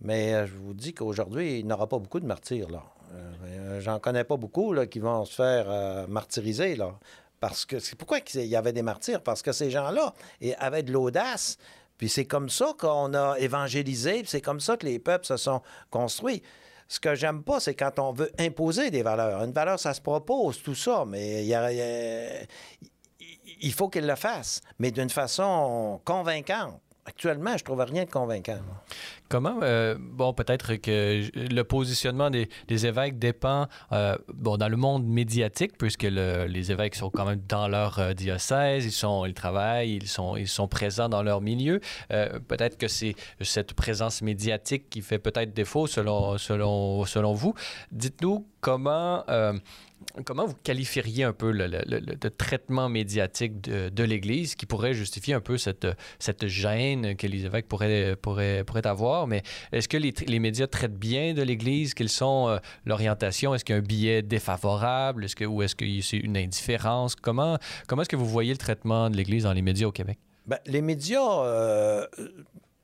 Mais euh, je vous dis qu'aujourd'hui, il n'y aura pas beaucoup de martyrs. Là. Euh, J'en connais pas beaucoup là, qui vont se faire euh, martyriser. Là, parce que c'est pourquoi il y avait des martyrs? Parce que ces gens-là avaient de l'audace. Puis c'est comme ça qu'on a évangélisé, c'est comme ça que les peuples se sont construits. Ce que j'aime pas, c'est quand on veut imposer des valeurs. Une valeur, ça se propose, tout ça, mais il, faut qu'il le fasse, mais d'une façon convaincante. Actuellement, je trouve rien de convaincant. Comment, euh, bon, peut-être que le positionnement des, évêques dépend, euh, bon, dans le monde médiatique, puisque le- les évêques sont quand même dans leur euh, diocèse, ils sont, ils travaillent, ils sont, ils sont présents dans leur milieu. Peut-être que c'est cette présence médiatique qui fait peut-être défaut selon, selon, selon vous. Dites-nous comment. Comment vous qualifieriez un peu le, le- le- le traitement médiatique de, de l'Église qui pourrait justifier un peu cette, cette gêne que les évêques pourraient, pourraient, pourraient avoir? Mais est-ce que les, médias traitent bien de l'Église? Quelles sont euh, l'orientation? Est-ce qu'il y a un billet défavorable? Est-ce que, ou est-ce que c'est une indifférence? Comment, comment est-ce que vous voyez le traitement de l'Église dans les médias au Québec? Ben, les médias euh,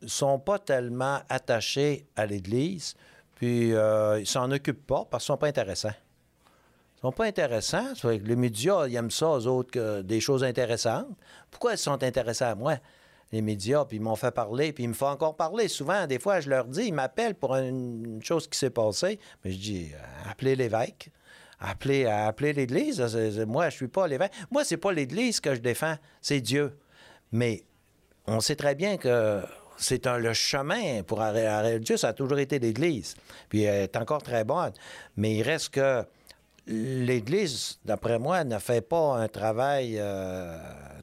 sont pas tellement attachés à l'Église, puis euh, ils s'en occupent pas parce qu'ils sont pas intéressants. Ils sont pas intéressants. Les médias, ils aiment ça, eux autres, que des choses intéressantes. Pourquoi ils sont intéressés à moi? Les médias, puis ils m'ont fait parler, puis ils me font encore parler. Souvent, des fois, je leur dis, ils m'appellent pour une, chose qui s'est passée, mais je dis, euh, appelez l'évêque. Appelez, appelez l'Église. Moi, je suis pas l'évêque. Moi, c'est pas l'Église que je défends, c'est Dieu. Mais on sait très bien que c'est un, le chemin pour arrêter arrêter Dieu, ça a toujours été l'Église. Puis elle est encore très bonne. Mais il reste que l'Église, d'après moi, ne fait pas un travail euh,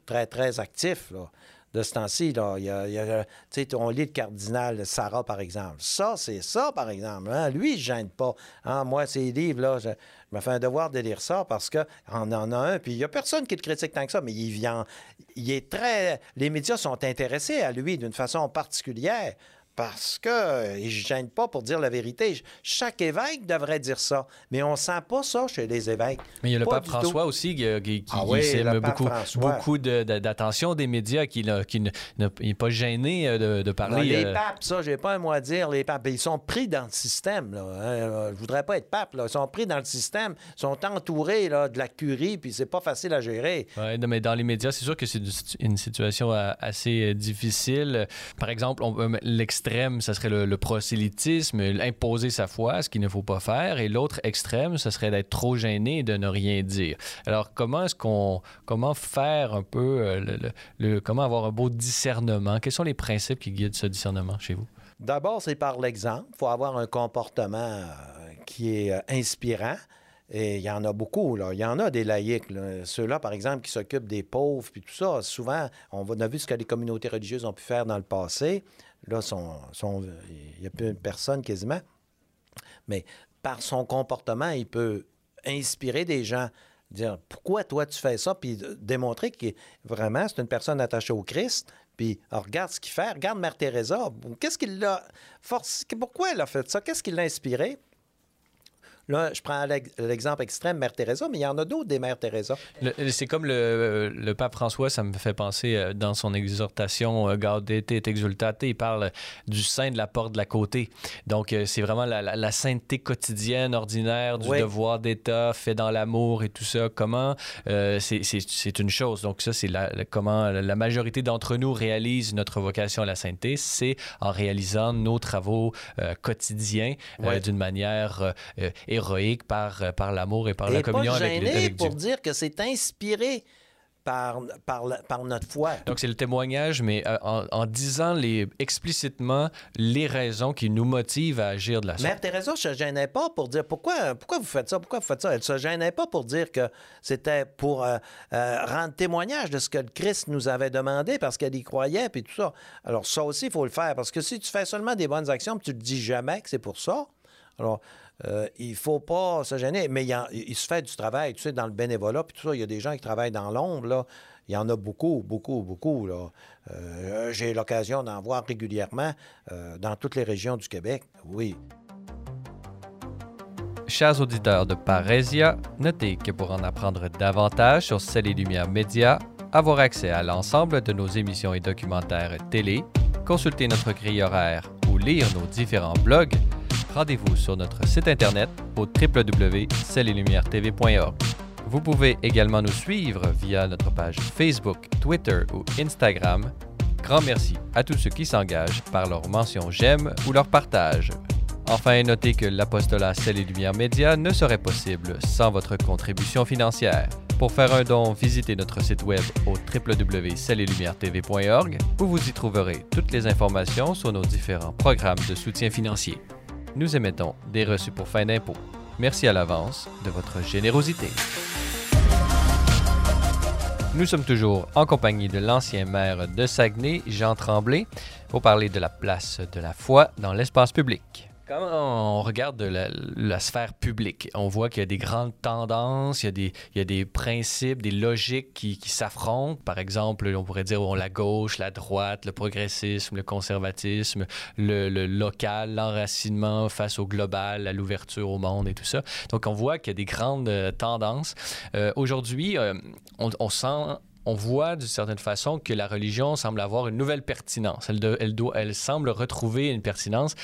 très, très actif. De ce temps-ci, on lit le cardinal Sarah, par exemple. Ça, c'est ça, par exemple. hein? Lui, il ne gêne pas. Hein, moi, ces livres-là, je, je me fais un devoir de lire ça parce qu'on en a un, puis il n'y a personne qui le critique tant que ça, mais il vient. Il est très. Les médias sont intéressés à lui d'une façon particulière parce qu'il ne gêne pas pour dire la vérité. Chaque évêque devrait dire ça, mais on ne sent pas ça chez les évêques. Mais il y a le pape François aussi qui, qui, qui Ah oui, beaucoup, François. beaucoup de- de- d'attention des médias, qui, n'est pas gêné euh, de, Non, parler. les euh, papes, ça, j'ai pas un mot à dire. Les papes, ils sont pris dans le système. Là, hein. Euh, Je voudrais pas être pape. Là. Ils sont pris dans le système. Ils sont entourés là, de la curie, puis c'est pas facile à gérer. Ouais, non, mais dans les médias, c'est sûr que c'est une situation euh, assez euh, difficile. Par exemple, on l'extrême, ça serait le, prosélytisme, imposer sa foi, ce qu'il ne faut pas faire. Et l'autre extrême, ce serait d'être trop gêné et de ne rien dire. Alors, comment est-ce qu'on. Comment faire un peu. euh, le- comment avoir un beau discernement? Quels sont les principes qui guident ce discernement chez vous? D'abord, c'est par l'exemple. Il faut avoir un comportement euh, qui est euh, inspirant. Et il y en a beaucoup, là. Il y en a des laïcs, là. Ceux-là, par exemple, qui s'occupent des pauvres, puis tout ça. Souvent, on a vu ce que les communautés religieuses ont pu faire dans le passé. Là, sont, sont- il n'y a plus personne quasiment. Mais par son comportement, il peut inspirer des gens, dire pourquoi toi tu fais ça, puis démontrer que vraiment c'est une personne attachée au Christ. Puis alors, regarde ce qu'il fait, regarde Mère Teresa. Qu'est-ce qu'il l'a pourquoi elle a fait ça, qu'est-ce qui l'a inspiré? Là, je prends l'ex- l'exemple extrême, Mère Teresa, mais il y en a d'autres des Mères Teresa. C'est comme le, le pape François, ça me fait penser euh, dans son exhortation euh, Gaudete et Exultate, il parle du sein de la porte de la côté. Donc, euh, c'est vraiment la, la- la sainteté quotidienne, ordinaire, du Oui. devoir d'État, fait dans l'amour et tout ça. Comment, euh, c'est- une chose. Donc, ça, c'est la, comment la majorité d'entre nous réalise notre vocation à la sainteté, c'est en réalisant nos travaux euh, quotidiens euh, d'une manière euh, héroïque par, euh, par l'amour et par Et la pas communion avec, gêné avec Dieu. pour dire que c'est inspiré par, par, la- par notre foi. Donc, c'est le témoignage, mais euh, en, en disant les, explicitement les raisons qui nous motivent à agir de la sorte. Mère Teresa ne se gênait pas pour dire pourquoi, pourquoi vous faites ça, pourquoi vous faites ça? Elle ne se gênait pas pour dire que c'était pour euh, euh, rendre témoignage de ce que le Christ nous avait demandé parce qu'elle y croyait puis tout ça. Alors ça aussi, il faut le faire parce que si tu fais seulement des bonnes actions puis tu ne dis jamais que c'est pour ça, alors euh, il faut pas se gêner. Mais il, se fait du travail, tu sais, dans le bénévolat puis tout ça. Il y a des gens qui travaillent dans l'ombre, là. Il y en a beaucoup, beaucoup, beaucoup. Euh, J'ai l'occasion d'en voir régulièrement euh, dans toutes les régions du Québec. Oui. Chers auditeurs de Parésia, notez que pour en apprendre davantage sur Celles et Média, avoir accès à l'ensemble de nos émissions et documentaires télé, consulter notre grille horaire ou lire nos différents blogs, rendez-vous sur notre site internet au www.cellelumière-tv.org. Vous pouvez également nous suivre via notre page Facebook, Twitter ou Instagram. Grand merci à tous ceux qui s'engagent par leur mention j'aime ou leur partage. Enfin, notez que l'apostolat Celle et Média ne serait possible sans votre contribution financière. Pour faire un don, visitez notre site web au www.cellelumière-tv.org où vous y trouverez toutes les informations sur nos différents programmes de soutien financier. Nous émettons des reçus pour fin d'impôt. Merci à l'avance de votre générosité. Nous sommes toujours en compagnie de l'ancien maire de Saguenay, Jean Tremblay, pour parler de la place de la foi dans l'espace public. Quand on regarde la, sphère publique, on voit qu'il y a des grandes tendances, il y a des, principes, des logiques qui, s'affrontent. Par exemple, on pourrait dire la gauche, la droite, le progressisme, le conservatisme, le, local, l'enracinement face au global, à l'ouverture au monde et tout ça. Donc, on voit qu'il y a des grandes euh, tendances. Euh, aujourd'hui, euh, on, on sent on voit d'une certaine façon que la religion semble avoir une nouvelle pertinence. Elle, doit, elle semble retrouver une pertinence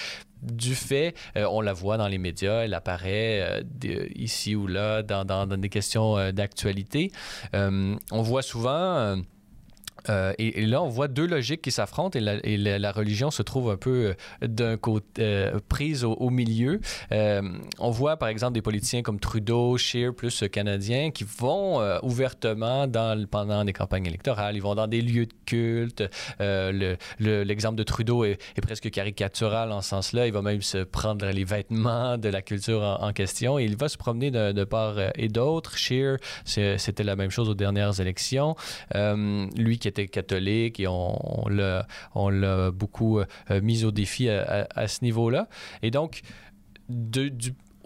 du fait, euh, on la voit dans les médias, elle apparaît euh, ici ou là dans, dans des questions euh, d'actualité. on voit souvent euh, et, là, on voit deux logiques qui s'affrontent et, la, religion se trouve un peu euh, d'un côté euh, prise au, milieu. on voit par exemple des politiciens comme Trudeau, Scheer, plus canadiens, qui vont ouvertement pendant des campagnes électorales. Ils vont dans des lieux de culte. L'exemple de Trudeau est, presque caricatural en ce sens-là. Il va même se prendre les vêtements de la culture en, question et il va se promener de, part et d'autre. Scheer, c'était la même chose aux dernières élections. lui qui était catholique et on, l'a beaucoup euh, mis au défi à, ce niveau-là. Et donc,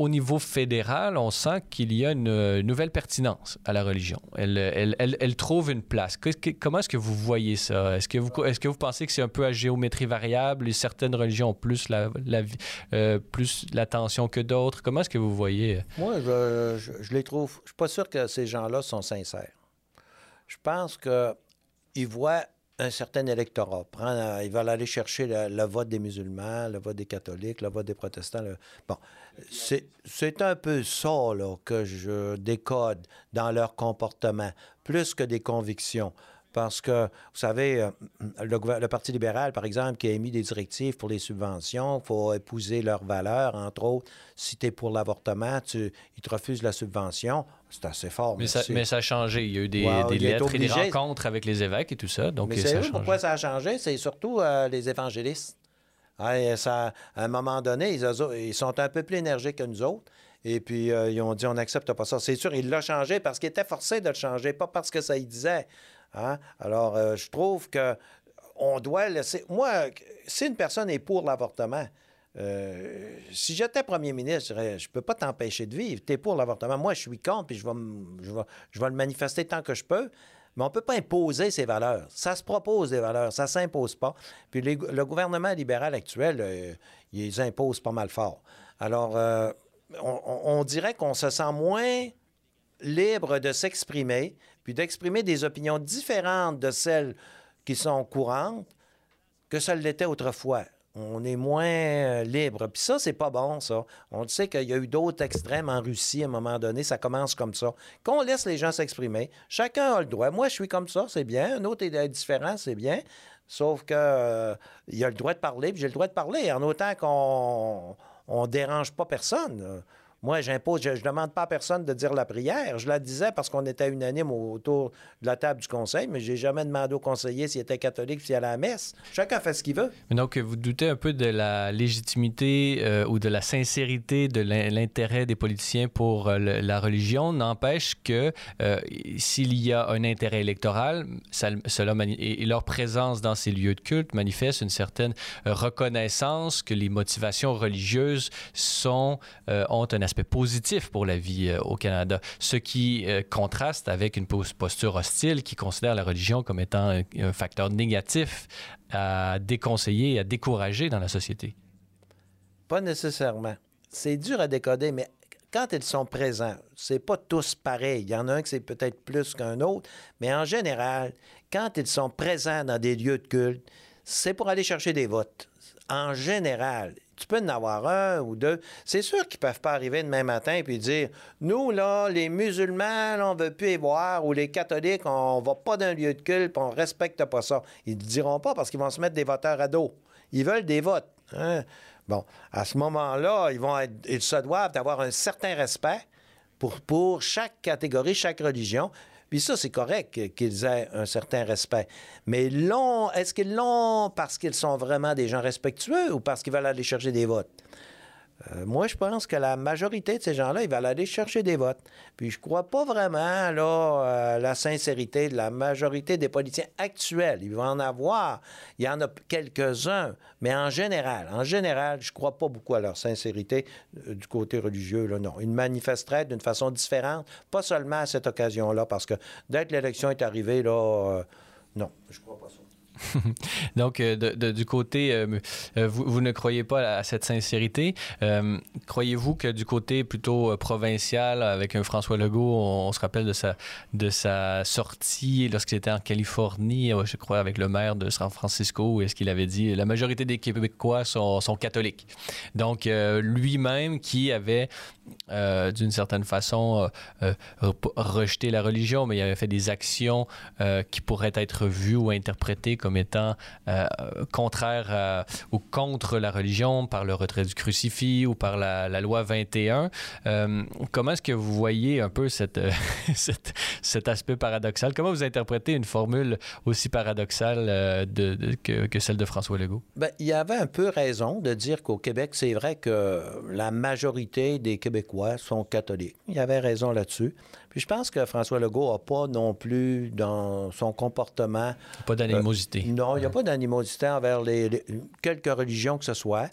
au niveau fédéral, on sent qu'il y a une, nouvelle pertinence à la religion. Elle, elle, trouve une place. comment est-ce que vous voyez ça? Est-ce que vous, est que vous pensez que c'est un peu à géométrie variable et certaines religions ont plus la, la euh, plus l'attention que d'autres? Comment est-ce que vous voyez? Moi, je, je les trouve... Je suis pas sûr que ces gens-là sont sincères. Je pense que ils voient un certain électorat. Euh, ils veulent aller chercher le, vote des musulmans, le vote des catholiques, le vote des protestants. Bon, c'est un peu ça que je décode dans leur comportement, plus que des convictions. Parce que, vous savez, euh, le, Parti libéral, par exemple, qui a émis des directives pour les subventions, il faut épouser leurs valeurs, entre autres. Si tu es pour l'avortement, tu, ils te refusent la subvention. C'est assez fort. Mais ça, mais ça, a changé. Il y a eu des, lettres et des rencontres avec les évêques et tout ça. Donc, mais c'est pourquoi ça a changé? C'est surtout euh, les évangélistes. ça, à un moment donné, ils, sont un peu plus énergiques que nous autres. Et puis, euh, ils ont dit, on n'accepte pas ça. C'est sûr, il l'a changé parce qu'il était forcé de le changer, pas parce que ça y disait. Hein? Alors, euh, je trouve que on doit laisser. Moi, si une personne est pour l'avortement, euh, si j'étais premier ministre, je je peux pas t'empêcher de vivre. Tu es pour l'avortement. Moi, je suis contre, puis je vais, le manifester tant que je peux. Mais on ne peut pas imposer ses valeurs. Ça se propose des valeurs, ça ne s'impose pas. Puis le gouvernement libéral actuel, euh, il les impose pas mal fort. Alors, on, dirait qu'on se sent moins libre de s'exprimer, puis d'exprimer des opinions différentes de celles qui sont courantes que ça l'était autrefois. On est moins euh, libre. Puis ça, c'est pas bon, ça. On sait qu'il y a eu d'autres extrêmes en Russie à un moment donné. Ça commence comme ça. Qu'on laisse les gens s'exprimer. Chacun a le droit. Moi, je suis comme ça, c'est bien. Un autre est différent, c'est bien. Sauf que euh, a le droit de parler, puis j'ai le droit de parler, en autant qu'on ne dérange pas personne. Moi, j'impose, je ne demande pas à personne de dire la prière. Je la disais parce qu'on était unanime autour de la table du conseil, mais je n'ai jamais demandé au conseiller s'il était catholique, s'il allait à la messe. Chacun fait ce qu'il veut. donc, vous doutez un peu de la légitimité euh, ou de la sincérité de l'intérêt des politiciens pour euh, la religion. N'empêche que euh, s'il y a un intérêt électoral, cela leur présence dans ces lieux de culte manifeste une certaine reconnaissance que les motivations religieuses sont, ont un aspect positif pour la vie euh, au Canada, ce qui euh, contraste avec une posture hostile qui considère la religion comme étant un, facteur négatif à déconseiller, à décourager dans la société. Pas nécessairement. C'est dur à décoder, mais quand ils sont présents, c'est pas tous pareil. Il y en a un qui c'est peut-être plus qu'un autre, mais en général, quand ils sont présents dans des lieux de culte, c'est pour aller chercher des votes. En général, tu peux en avoir un ou deux. C'est sûr qu'ils peuvent pas arriver demain matin puis dire Nous, là, les musulmans, on veut plus y voir, ou les catholiques, on va pas d'un lieu de culte, on respecte pas ça. Ils ne diront pas parce qu'ils vont se mettre des voteurs à dos. Ils veulent des votes. hein. Bon, à ce moment-là, ils vont ils se doivent d'avoir un certain respect pour chaque catégorie, chaque religion. Puis ça, c'est correct qu'ils aient un certain respect. Mais l'ont, est-ce qu'ils l'ont parce qu'ils sont vraiment des gens respectueux ou parce qu'ils veulent aller chercher des votes? Euh, moi, je pense que la majorité de ces gens-là, ils veulent aller chercher des votes. Puis je crois pas vraiment là, à la sincérité de la majorité des politiciens actuels. Il va en avoir. Il y en a quelques-uns. Mais en général, en général, je crois pas beaucoup à leur sincérité euh, du côté religieux. Là, non. Ils manifesteraient d'une façon différente, pas seulement à cette occasion-là, parce que dès que l'élection est arrivée, là, euh, non, je crois pas ça. Donc, euh, du côté, euh, euh, vous, ne croyez pas à cette sincérité. Croyez-vous que du côté plutôt provincial, avec un François Legault, on, se rappelle de sa, sortie lorsqu'il était en Californie, je crois, avec le maire de San Francisco, où est-ce qu'il avait dit la majorité des Québécois sont, catholiques. Donc, lui-même qui avait, euh, d'une certaine façon, euh, euh, re- rejeté la religion, mais il avait fait des actions euh, qui pourraient être vues ou interprétées comme étant euh, contraires ou contre la religion par le retrait du crucifix ou par la, loi 21. Euh, comment est-ce que vous voyez un peu cet aspect paradoxal? Comment vous interprétez une formule aussi paradoxale que, que celle de François Legault? Ben, il y avait un peu raison de dire qu'au Québec, c'est vrai que la majorité des Québécois sont catholiques. Il avait raison là-dessus. Puis je pense que François Legault n'a pas non plus dans son comportement. Pas d'animosité. Non, il n'y a pas d'animosité envers les, les- quelques religions que ce soit.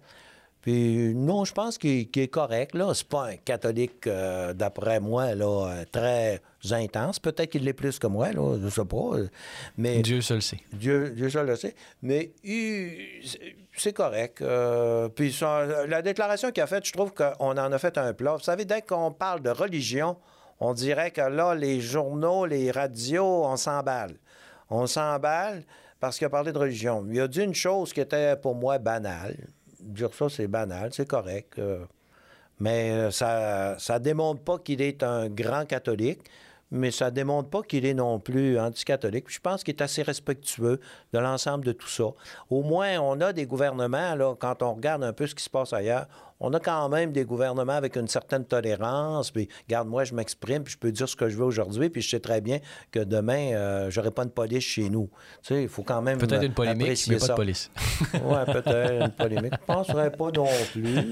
Puis non, je pense qu'il est correct. Là, c'est pas un catholique, euh, d'après moi, là, euh, très intense. Peut-être qu'il l'est plus que moi, là, je sais pas. Mais Dieu seul sait. Dieu, Dieu seul le sait. Mais c'est- c'est correct. Euh, puis son- la déclaration qu'il a faite, je trouve qu'on en a fait un plat. Vous savez, dès qu'on parle de religion, on dirait que là, les journaux, les radios, on s'emballe. On s'emballe parce qu'il a parlé de religion. Il a dit une chose qui était pour moi banale. Dire c'est banal, c'est correct. Euh, mais euh, ça ça démontre pas qu'il est un grand catholique, mais ça démontre pas qu'il est non plus anticatholique. Je pense qu'il est assez respectueux de l'ensemble de tout ça. Au moins, on a des gouvernements, là, quand on regarde un peu ce qui se passe ailleurs, on a quand même des gouvernements avec une certaine tolérance. Puis, regarde, moi, je m'exprime, puis je peux dire ce que je veux aujourd'hui, puis je sais très bien que demain, euh, j'aurai pas de police chez nous. Tu sais, il faut quand même Peut-être une polémique, mais pas de police. Oui, peut-être une polémique. Je ne penserais pas non plus.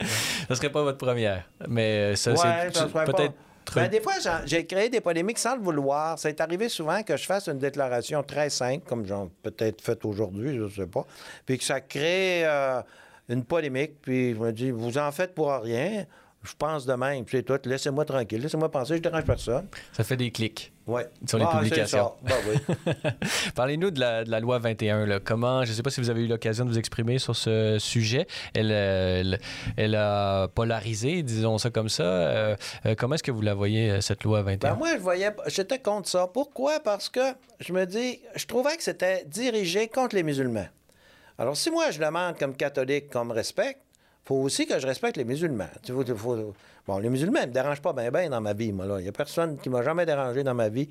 Ce serait pas votre première. Mais euh, ça, Ouais, c'est peut-être. Ben, des fois, j'ai créé des polémiques sans le vouloir. C'est arrivé souvent que je fasse une déclaration très simple, comme j'en peut-être fait aujourd'hui, je ne sais pas, puis que ça crée euh, une polémique, puis je me dis, vous en faites pour rien. Je pense de même, puis c'est tout. Laissez-moi tranquille, laissez-moi penser, je ne dérange personne. Ça fait des clics. Ouais. Sur les Ah, publications. Ben oui. Parlez-nous de la, de la loi 21. là. Comment, je ne sais pas si vous avez eu l'occasion de vous exprimer sur ce sujet. Elle, euh, elle, elle a polarisé, disons ça comme ça. Euh, euh, comment est-ce que vous la voyez, cette loi 21? Ben, moi, je voyais, j'étais contre ça. Pourquoi? Parce que je me dis, je trouvais que c'était dirigé contre les musulmans. Alors, si moi, je demande comme catholique qu'on me respecte, faut aussi que je respecte les musulmans. Tu vois, les musulmans ne me dérangent pas bien dans ma vie, moi. Il n'y a personne qui m'a jamais dérangé dans ma vie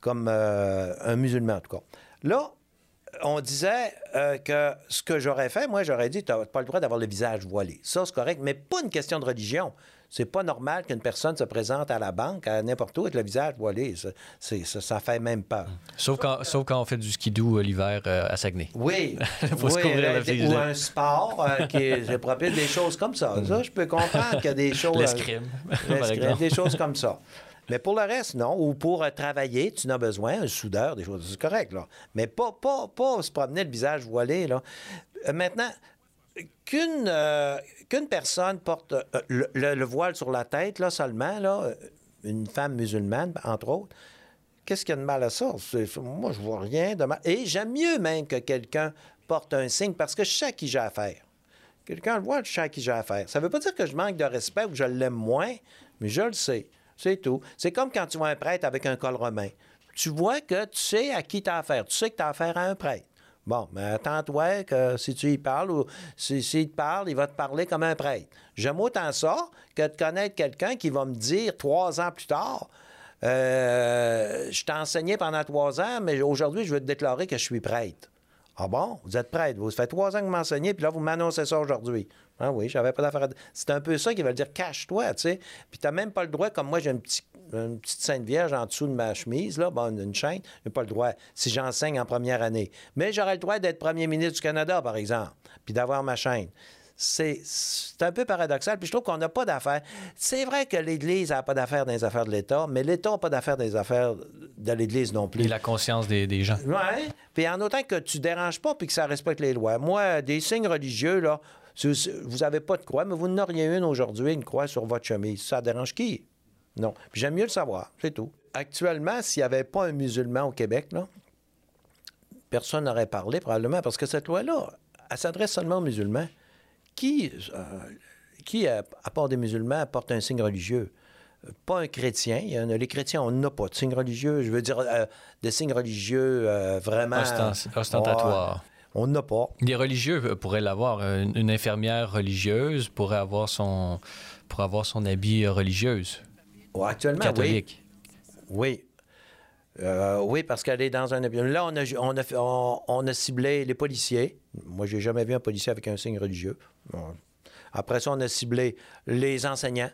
comme euh, un musulman, en tout cas. Là, on disait euh, que ce que j'aurais fait, moi, j'aurais dit, tu n'as pas le droit d'avoir le visage voilé. Ça, c'est correct, mais pas une question de religion. C'est pas normal qu'une personne se présente à la banque, à n'importe où, avec le visage voilé. Ça, ça, ça fait même peur. Sauf, quand, sauf quand on fait du skidoo euh, l'hiver euh, à Saguenay. Oui. Faut se couvrir visage. Ou un sport euh, qui est, propice, des choses comme ça. Ça, je peux comprendre qu'il y a des choses... L'escrime, L'escrime, des choses comme ça. Mais pour le reste, non. Ou pour euh, travailler, tu n'as besoin, un soudeur, des choses, c'est correct, là. Mais pas, pas, pas se promener le visage voilé, là. Euh, maintenant, qu'une euh, qu'une personne porte euh, le, le- le voile sur la tête, là, seulement, là, euh, une femme musulmane, entre autres, qu'est-ce qu'il y a de mal à ça? Moi, je vois rien de mal. Et j'aime mieux même que quelqu'un porte un signe parce que je sais qui j'ai affaire. Quelqu'un le voit, je sais qui j'ai affaire. Ça ne veut pas dire que je manque de respect ou que je l'aime moins, mais je le sais. C'est tout. C'est comme quand tu vois un prêtre avec un col romain. Tu vois que tu sais à qui tu as affaire. Tu sais que tu as affaire à un prêtre. Bon, mais attends-toi que si tu y parles ou s'il si, te parle, il va te parler comme un prêtre. J'aime autant ça que de connaître quelqu'un qui va me dire trois ans plus tard euh, Je t'ai enseigné pendant trois ans, mais aujourd'hui, je veux te déclarer que je suis prêtre. Ah bon? Vous êtes prêtre. Vous faites trois ans que vous m'enseignez, puis là, vous m'annoncez ça aujourd'hui. Ah oui, j'avais pas d'affaire. C'est un peu ça qui veut dire cache-toi, tu sais. Puis t'as même pas le droit, comme moi, j'ai une, une petite Sainte Vierge en dessous de ma chemise, là, bon, une chaîne. J'ai pas le droit si j'enseigne en première année. Mais j'aurais le droit d'être premier ministre du Canada, par exemple, puis d'avoir ma chaîne. C'est un peu paradoxal. Puis je trouve qu'on n'a pas d'affaires. C'est vrai que l'Église n'a pas d'affaires dans les affaires de l'État, mais l'État n'a pas d'affaires dans les affaires de l'Église non plus. Et la conscience des, des gens. Oui. Puis en autant que tu ne déranges pas puis que ça respecte les lois. Moi, des signes religieux, là, vous n'avez pas de croix, mais vous n'auriez une aujourd'hui, une croix sur votre chemise. Ça dérange qui? Non. J'aime mieux le savoir, c'est tout. Actuellement, s'il n'y avait pas un musulman au Québec, là, personne n'aurait parlé probablement parce que cette loi-là, elle s'adresse seulement aux musulmans. Qui, euh, qui à, part des musulmans, porte un signe religieux? Pas un chrétien. Il y a, les chrétiens, on n'a pas de signe religieux. Je veux dire, euh, des signes religieux euh, vraiment... ostentatoires. On n'a pas. Des religieux pourraient l'avoir. Une, infirmière religieuse pourrait avoir son, pourrait avoir son habit religieuse. Actuellement, Catholique. Oui. oui. oui, parce qu'elle est dans un... Là, on a, on, a, on, a ciblé les policiers. Moi, j'ai jamais vu un policier avec un signe religieux. Après ça, on a ciblé les enseignants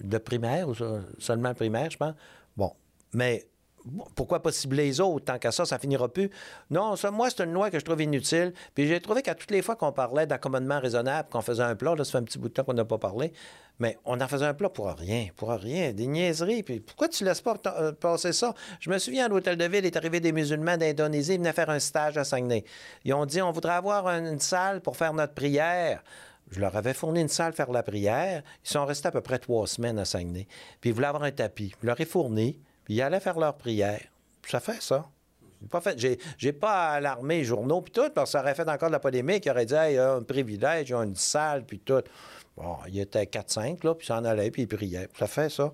de primaire, ou seulement primaire, je pense. Bon, mais pourquoi pas cibler les autres? Tant qu'à ça, ça finira plus? Non, ça, moi, c'est une loi que je trouve inutile. Puis j'ai trouvé qu'à toutes les fois qu'on parlait d'accommodement raisonnable, qu'on faisait un plat, là, ça fait un petit bout de temps qu'on n'a pas parlé, mais on en faisait un plat pour rien, pour rien, des niaiseries. Puis pourquoi tu laisses pas euh, passer ça? Je me souviens, à l'hôtel de ville, est arrivé des musulmans d'Indonésie, ils venaient faire un stage à Saguenay. Ils ont dit, on voudrait avoir une salle pour faire notre prière. Je leur avais fourni une salle pour faire la prière. Ils sont restés à peu près trois semaines à Saguenay. Puis ils voulaient avoir un tapis. Je leur ai fourni. Puis ils allaient faire leur prière. Ça fait ça. J'ai pas fait, j'ai, pas alarmé les journaux puis tout, parce que ça aurait fait encore de la polémique. Ils auraient dit, il y a un privilège, ils ont une salle, puis tout. Il était 4-5, là, puis s'en allait, puis il priait. Ça fait ça.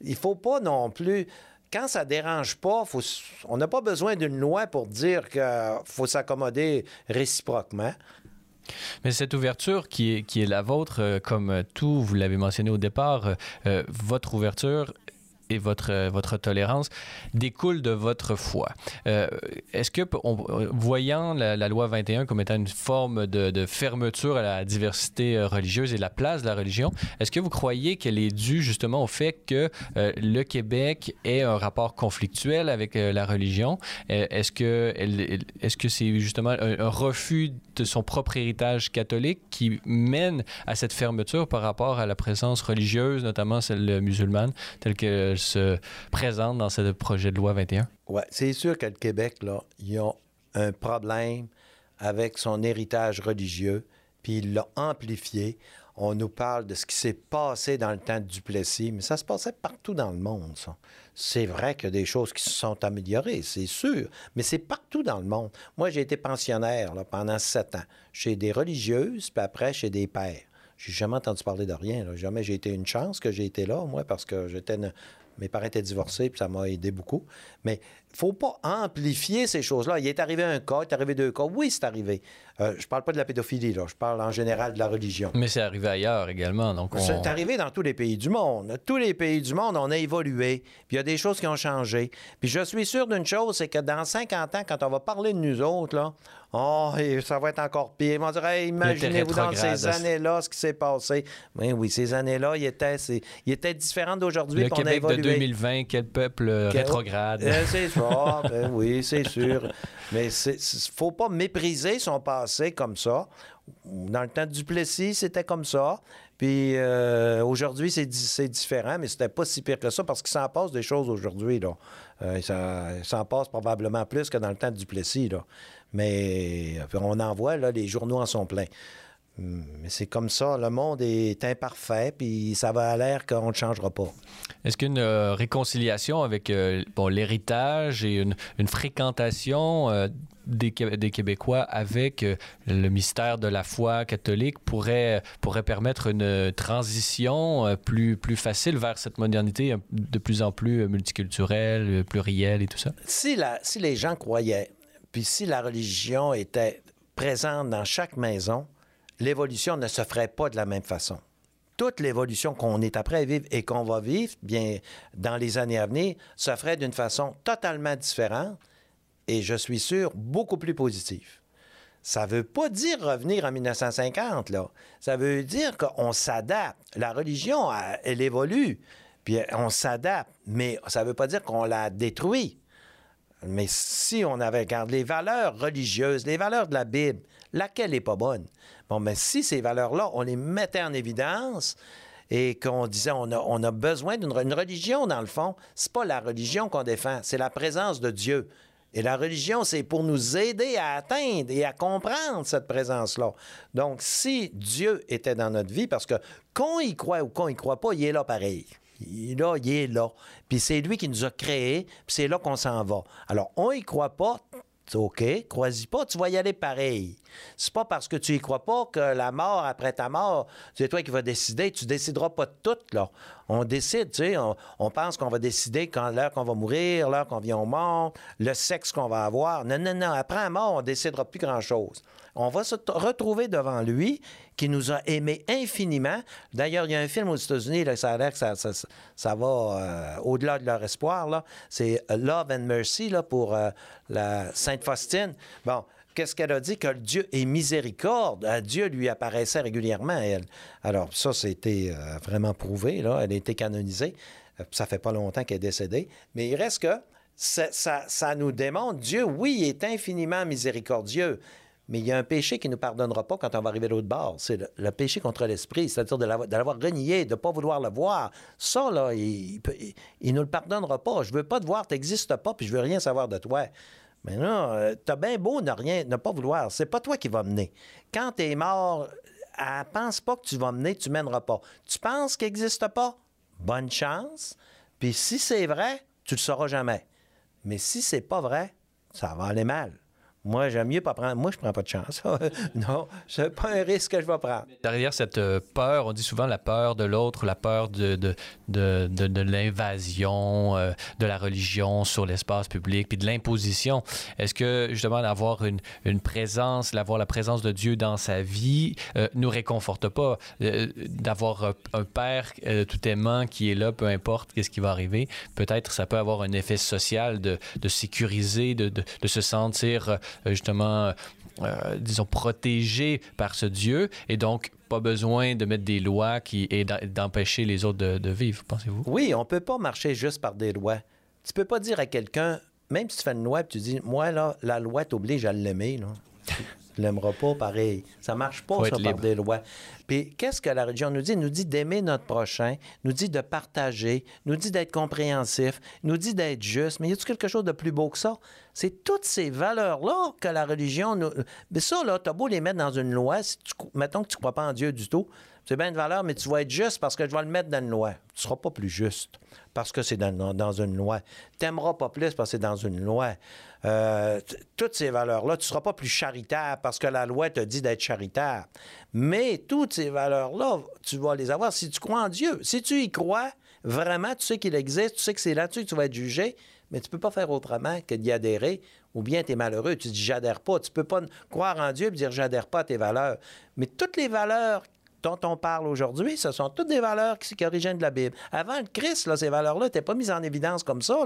Il faut pas non plus quand ça dérange pas, faut, on n'a pas besoin d'une loi pour dire qu'il faut s'accommoder réciproquement. Mais cette ouverture qui est, qui est la vôtre, euh, comme tout, vous l'avez mentionné au départ, euh, euh, votre ouverture et votre, euh, votre tolérance découle de votre foi. Euh, est-ce que, voyant la, loi 21 comme étant une forme de, fermeture à la diversité euh, religieuse et la place de la religion, est-ce que vous croyez qu'elle est due justement au fait que le Québec ait un rapport conflictuel avec la religion? est-ce que est-ce que c'est justement un, refus de son propre héritage catholique qui mène à cette fermeture par rapport à la présence religieuse, notamment celle musulmane, telle que se présente dans ce projet de loi 21? Oui, c'est sûr que le Québec, là, ils ont un problème avec son héritage religieux, puis il l'a amplifié. On nous parle de ce qui s'est passé dans le temps de Duplessis, mais ça se passait partout dans le monde, ça. C'est vrai qu'il y a des choses qui se sont améliorées, c'est sûr, mais c'est partout dans le monde. Moi, j'ai été pensionnaire là, pendant sept ans, chez des religieuses, puis après chez des pères. J'ai jamais entendu parler de rien. Jamais j'ai été une chance que j'ai été là, moi, parce que j'étais mes parents étaient divorcés, puis ça m'a aidé beaucoup. Mais faut pas amplifier ces choses-là. Il est arrivé un cas, il est arrivé deux cas. Oui, c'est arrivé. Euh, je parle pas de la pédophilie, là. Je parle en général de la religion. Mais c'est arrivé ailleurs également. Donc C'est arrivé dans tous les pays du monde. Tous les pays du monde, on a évolué. Puis il y a des choses qui ont changé. Puis je suis sûr d'une chose, c'est que dans 50 ans, quand on va parler de nous autres, là, Oh, ça va être encore pire. Ils vont dire imaginez-vous dans ces années-là ce qui s'est passé. Oui, oui, ces années-là, ils étaient, ils étaient différents d'aujourd'hui. Le Québec de 2020, quel peuple rétrograde? Euh, ben oui, c'est sûr. Mais il ne faut pas mépriser son passé comme ça. Dans le temps de Duplessis, c'était comme ça. Puis euh, aujourd'hui, c'est différent, mais c'était pas si pire que ça parce qu'il s'en passe des choses aujourd'hui. Là. Euh, ça, s'en passe probablement plus que dans le temps de Duplessis. Là. Mais on en voit, là, les journaux en sont pleins. Mais c'est comme ça, le monde est imparfait, puis ça va à l'air qu'on ne changera pas. Est-ce qu'une euh, réconciliation avec euh, bon, l'héritage et une, fréquentation euh, des, des, Québécois avec le mystère de la foi catholique pourrait, pourrait permettre une transition plus, plus facile vers cette modernité de plus en plus multiculturelle, plurielle et tout ça? Si, la, si les gens croyaient Puis si la religion était présente dans chaque maison, l'évolution ne se ferait pas de la même façon. Toute l'évolution qu'on est après à vivre et qu'on va vivre bien dans les années à venir se ferait d'une façon totalement différente et je suis sûr beaucoup plus positive. Ça ne veut pas dire revenir en 1950, là. Ça veut dire qu'on s'adapte. La religion, elle, évolue, puis on s'adapte, mais ça ne veut pas dire qu'on la détruit. Mais si on avait gardé les valeurs religieuses, les valeurs de la Bible, laquelle n'est pas bonne? Mais si ces valeurs-là, on les mettait en évidence et qu'on disait on a, on a besoin d'une religion, dans le fond, c'est pas la religion qu'on défend, c'est la présence de Dieu. Et la religion, c'est pour nous aider à atteindre et à comprendre cette présence-là. Donc, si Dieu était dans notre vie, parce que qu'on y croit ou qu'on y croit pas, il est là pareil. Il est là, il est là. Puis c'est lui qui nous a créés, puis c'est là qu'on s'en va. Alors, on y croit pas, OK, crois-y pas, tu vas y aller pareil. C'est pas parce que tu y crois pas que la mort après ta mort, c'est toi qui vas décider. Tu décideras pas de tout, là. On décide, tu sais, on, pense qu'on va décider quand l'heure qu'on va mourir, l'heure qu'on vient au monde, le sexe qu'on va avoir. Non, non, non. Après la mort, on décidera plus grand-chose on va se retrouver devant lui qui nous a aimés infiniment. D'ailleurs, il y a un film aux États-Unis, ça a l'air que ça, va euh, au-delà de leur espoir. C'est Love and Mercy pour euh, la Sainte Faustine. Bon, qu'est-ce qu'elle a dit? Que Dieu est miséricorde. Euh, Dieu lui apparaissait régulièrement, elle. Alors, ça, c'était vraiment prouvé. Elle a été canonisée. Ça fait pas longtemps qu'elle est décédée. Mais il reste que ça, nous démontre, Dieu, oui, est infiniment miséricordieux, mais il y a un péché qui ne nous pardonnera pas quand on va arriver à l'autre bord. C'est le, péché contre l'esprit, c'est-à-dire de l'avoir renié, de ne pas vouloir le voir. Ça, là, il ne nous le pardonnera pas. Je veux pas te voir, tu n'existes pas, puis je veux rien savoir de toi. Mais là, euh, as bien beau ne rien, ne pas vouloir. C'est pas toi qui vas mener. Quand tu es mort, elle pense pas que tu vas mener, tu mèneras pas. Tu penses qu'il n'existe pas? Bonne chance. Puis si c'est vrai, tu le sauras jamais. Mais si c'est pas vrai, ça va aller mal. Moi, j'aime mieux pas prendre. Moi, je prends pas de chance. non, c'est pas un risque que je vais prendre. Derrière cette euh, peur, on dit souvent la peur de l'autre, la peur de, l'invasion euh, de la religion sur l'espace public, puis de l'imposition. Est-ce que, justement, d'avoir une, présence, d'avoir la présence de Dieu dans sa vie, euh, nous réconforte pas? d'avoir un père tout aimant qui est là, peu importe qu'est-ce qui va arriver, peut-être ça peut avoir un effet social de, sécuriser, de, se sentir euh, justement, euh, disons, protégé par ce Dieu et donc pas besoin de mettre des lois qui, et d'empêcher les autres de, vivre, pensez-vous? Oui, on peut pas marcher juste par des lois. Tu peux pas dire à quelqu'un, même si tu fais une loi, tu dis, moi, là, la loi t'oblige à l'aimer. Tu l'aimeras pas pareil. Ça marche pas, ça, par des lois. Puis, qu'est-ce que la religion nous dit? Elle nous dit d'aimer notre prochain, nous dit de partager, nous dit d'être compréhensif, nous dit d'être juste. Mais y a-t-il quelque chose de plus beau que ça? C'est toutes ces valeurs-là que la religion nous. Mais ça, là, t'as beau les mettre dans une loi, si tu... mettons que tu ne crois pas en Dieu du tout, c'est bien une valeur, mais tu vas être juste parce que je vais le mettre dans une loi. Tu ne seras pas plus juste parce que c'est dans, dans, une loi. Tu n'aimeras pas plus parce que c'est dans une loi. Euh, toutes ces valeurs-là, tu ne seras pas plus charitable parce que la loi te dit d'être charitable. Mais toutes ces valeurs-là, tu vas les avoir si tu crois en Dieu. Si tu y crois, vraiment, tu sais qu'il existe, tu sais que c'est là-dessus que tu vas être jugé, mais tu ne peux pas faire autrement que d'y adhérer, ou bien tu es malheureux, tu dis j'adhère pas. Tu ne peux pas croire en Dieu et dire j'adhère pas à tes valeurs. Mais toutes les valeurs dont on parle aujourd'hui, ce sont toutes des valeurs qui, originent de la Bible. Avant le Christ, là, ces valeurs-là n'étaient pas mises en évidence comme ça.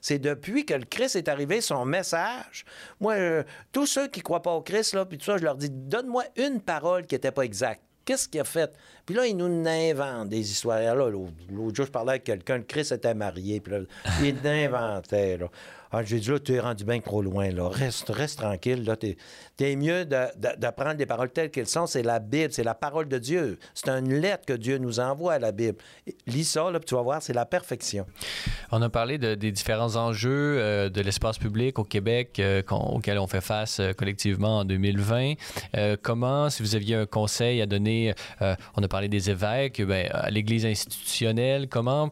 C'est depuis que le Christ est arrivé, son message. Moi, euh, tous ceux qui ne croient pas au Christ, là, puis tout ça, je leur dis, donne-moi une parole qui n'était pas exacte. Qu'est-ce qu'il a fait? Puis là, il nous inventent des histoires. L'autre jour, je parlais avec quelqu'un, le Christ était marié, puis là, il inventait. Là. Ah, j'ai dit, là, tu es rendu bien trop loin. Reste, reste tranquille, là. T'es, es mieux d'apprendre des paroles telles qu'elles sont. C'est la Bible, c'est la parole de Dieu. C'est une lettre que Dieu nous envoie à la Bible. Lis ça, là, puis tu vas voir, c'est la perfection. On a parlé de, des différents enjeux euh, de l'espace public au Québec euh, auxquels on fait face euh, collectivement en 2020. comment, si vous aviez un conseil à donner, on a parlé des évêques, ben, à l'Église institutionnelle, comment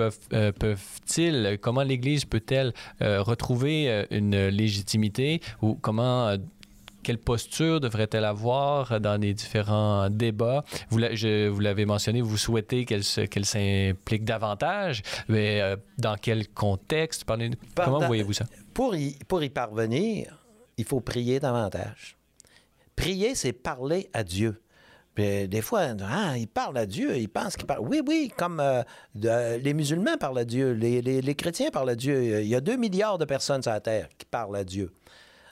euh, peuvent-ils, comment l'Église peut-elle euh, retrouver euh, une légitimité ou comment quelle posture devrait-elle avoir dans les différents débats? Vous, l'avez mentionné, vous souhaitez qu'elle, s'implique davantage, mais dans quel contexte? comment voyez-vous ça? Pour y, pour y parvenir, il faut prier davantage. Prier, c'est parler à Dieu. Puis, des fois, ah, il parle à Dieu, il pense qu'il parle. Oui, oui, comme euh, les musulmans parlent à Dieu, les, chrétiens parlent à Dieu. Il y a 2 milliards de personnes sur la terre qui parlent à Dieu.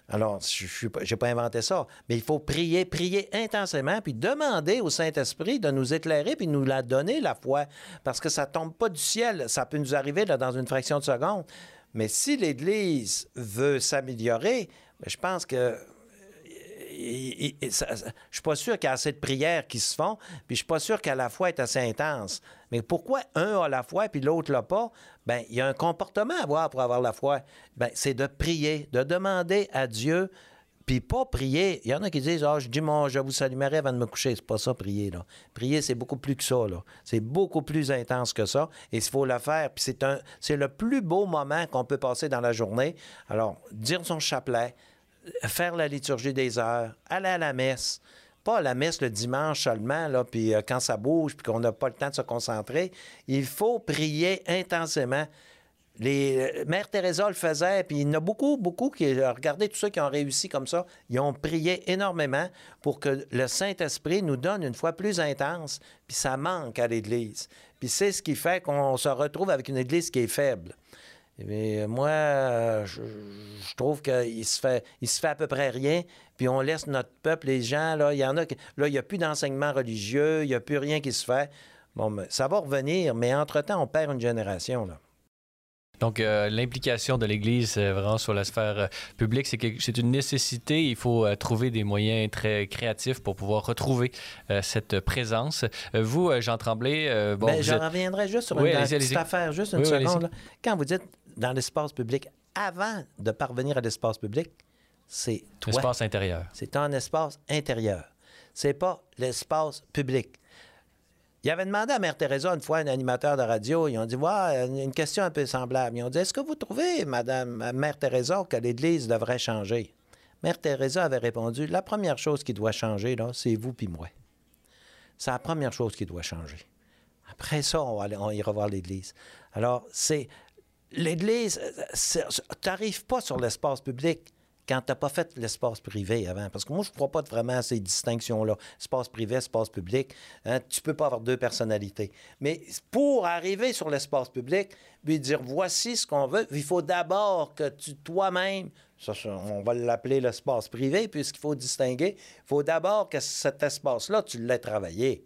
Alors, je n'ai pas inventé ça, mais il faut prier, prier intensément, puis demander au Saint-Esprit de nous éclairer, puis nous la donner, la foi, parce que ça ne tombe pas du ciel. Ça peut nous arriver dans une fraction de seconde. Mais si l'Église veut s'améliorer, ben, je pense que il- il- ça- ça- je suis pas sûr qu'il y a assez de prières qui se font, puis je suis pas sûr qu'à la foi est assez intense. Mais pourquoi un a la foi puis l'autre l'a pas? Ben, il y a un comportement à avoir pour avoir la foi. Ben, c'est de prier, de demander à Dieu, puis pas prier. Il y en a qui disent, ah, je dis mon, je vous saluerai avant de me coucher. C'est pas ça, prier. Prier, c'est beaucoup plus que ça. C'est beaucoup plus intense que ça, et il faut le faire. Puis c'est le plus beau moment qu'on peut passer dans la journée. Alors, dire son chapelet, faire la liturgie des heures, aller à la messe. Pas à la messe le dimanche seulement, là, puis euh, quand ça bouge, puis qu'on n'a pas le temps de se concentrer. Il faut prier intensément. Les, euh, Mère Teresa le faisait, puis il y en a beaucoup, beaucoup qui, euh, regardez tous ceux qui ont réussi comme ça, ils ont prié énormément pour que le Saint-Esprit nous donne une foi plus intense, puis ça manque à l'Église. Puis c'est ce qui fait qu'on se retrouve avec une Église qui est faible. Mais moi, euh, je, je trouve qu'il se fait, il se fait à peu près rien. Puis on laisse notre peuple, les gens, là, il y en a, qui- là, il n'y a plus d'enseignement religieux, il n'y a plus rien qui se fait. Bon, mais ça va revenir, mais entre-temps, on perd une génération, là. Donc, euh, l'implication de l'Église euh, vraiment sur la sphère euh, publique, c'est quelque- c'est une nécessité. Il faut trouver des moyens très créatifs pour pouvoir retrouver cette présence. Vous, Jean Tremblay, bon, Ben, vous je êtes- reviendrai juste sur Oui, une petite affaire, juste une Oui, seconde. Quand vous dites dans l'espace public, avant de parvenir à l'espace public, c'est toi. l'espace intérieur. C'est un espace intérieur. C'est pas l'espace public. Il avait demandé à Mère Teresa une fois, un animateur de radio, ils ont dit ouais, une question un peu semblable. Ils ont dit Est-ce que vous trouvez, Madame Mère Teresa, que l'Église devrait changer? Mère Teresa avait répondu La première chose qui doit changer, là, c'est vous puis moi. C'est la première chose qui doit changer. Après ça, on, va aller- on ira voir l'Église. Alors, c'est. L'Église, tu n'arrives pas sur l'espace public quand tu n'as pas fait l'espace privé avant. Parce que moi, je ne crois pas vraiment à ces distinctions-là. Espace privé, espace public. Hein, tu ne peux pas avoir deux personnalités. Mais pour arriver sur l'espace public, puis dire voici ce qu'on veut, il faut d'abord que tu toi-même, on va l'appeler l'espace privé, puisqu'il faut distinguer, il faut d'abord que cet espace-là, tu l'aies travaillé.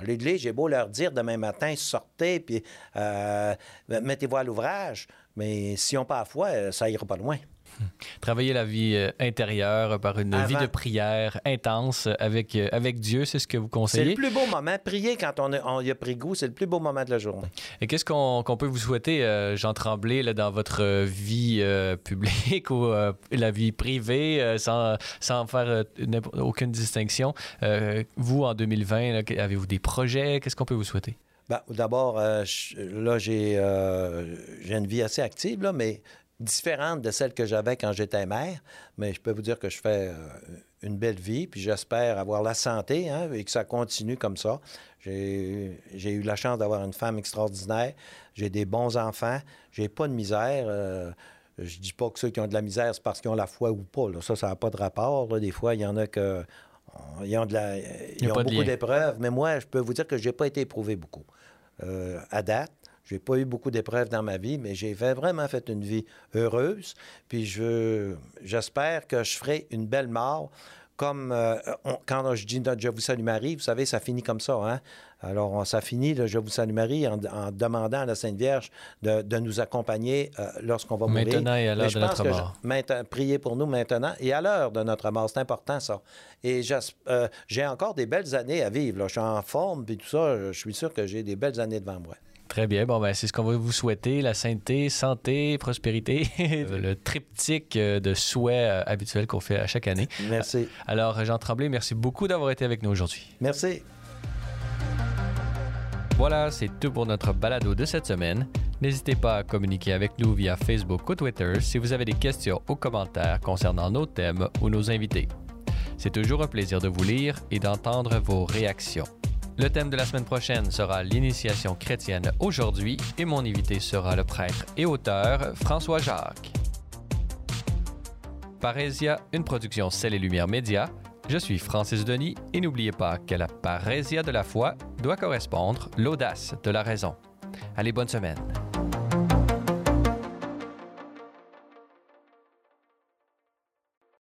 À L'Église, j'ai beau leur dire demain matin, sortez, puis euh, mettez-vous à l'ouvrage, mais s'ils n'ont pas la foi, euh, ça ira pas loin. Travailler la vie euh, intérieure par une Avant. vie de prière intense avec, euh, avec Dieu, c'est ce que vous C'est conseillez? le plus beau moment. Prier quand on, a- on y a pris goût, c'est le plus beau moment de la journée. Et qu'est-ce qu'on peut vous souhaiter, euh, Jean Tremblay, là, dans votre vie euh, publique ou euh, la vie privée, sans, sans faire aucune distinction? Vous, en 2020, là, que- avez-vous des projets? Qu'est-ce qu'on peut vous souhaiter? Ben, D'abord, euh, là, j'ai euh, une vie assez active, là, mais différente de celle que j'avais quand j'étais mère. Mais je peux vous dire que je fais euh, une belle vie, puis j'espère avoir la santé hein, et que ça continue comme ça. J'ai eu la chance d'avoir une femme extraordinaire. J'ai des bons enfants. J'ai pas de misère. euh, je dis pas que ceux qui ont de la misère, c'est parce qu'ils ont la foi ou pas. là. Ça, ça n'a pas de rapport. là. Des fois, il y en a que... Ils ont, de la, ils ont pas de beaucoup d'épreuves, mais moi, je peux vous dire que je n'ai pas été éprouvé beaucoup. Euh, à date, j'ai pas eu beaucoup d'épreuves dans ma vie, mais j'ai vraiment fait une vie heureuse. Puis je, j'espère que je ferai une belle mort. Comme euh, on- quand je dis Je vous salue Marie, vous savez, ça finit comme ça. Hein? Alors, on- ça finit le Je vous salue Marie en, en demandant à la Sainte Vierge de, de nous accompagner euh, lorsqu'on va mourir. Maintenant et à l'heure de notre mort. je- priez pour nous maintenant et à l'heure de notre mort. C'est important, ça. Et euh, j'ai encore des belles années à vivre. là. Je suis en forme, puis tout ça. Je suis sûr que j'ai des belles années devant moi. Très bien. Bon, ben, c'est ce qu'on va vous souhaiter. La sainteté, santé, prospérité. le triptyque euh, de souhaits euh, habituels qu'on fait à chaque année. Merci. Alors, Jean Tremblay, merci beaucoup d'avoir été avec nous aujourd'hui. Merci. Voilà, c'est tout pour notre balado de cette semaine. N'hésitez pas à communiquer avec nous via Facebook ou Twitter si vous avez des questions ou commentaires concernant nos thèmes ou nos invités. C'est toujours un plaisir de vous lire et d'entendre vos réactions. Le thème de la semaine prochaine sera l'initiation chrétienne aujourd'hui et mon invité sera le prêtre et auteur François Jacques. Parésia, une production Celle et Lumière Média. Je suis Francis Denis et n'oubliez pas que la parésia de la foi doit correspondre l'audace de la raison. Allez, bonne semaine.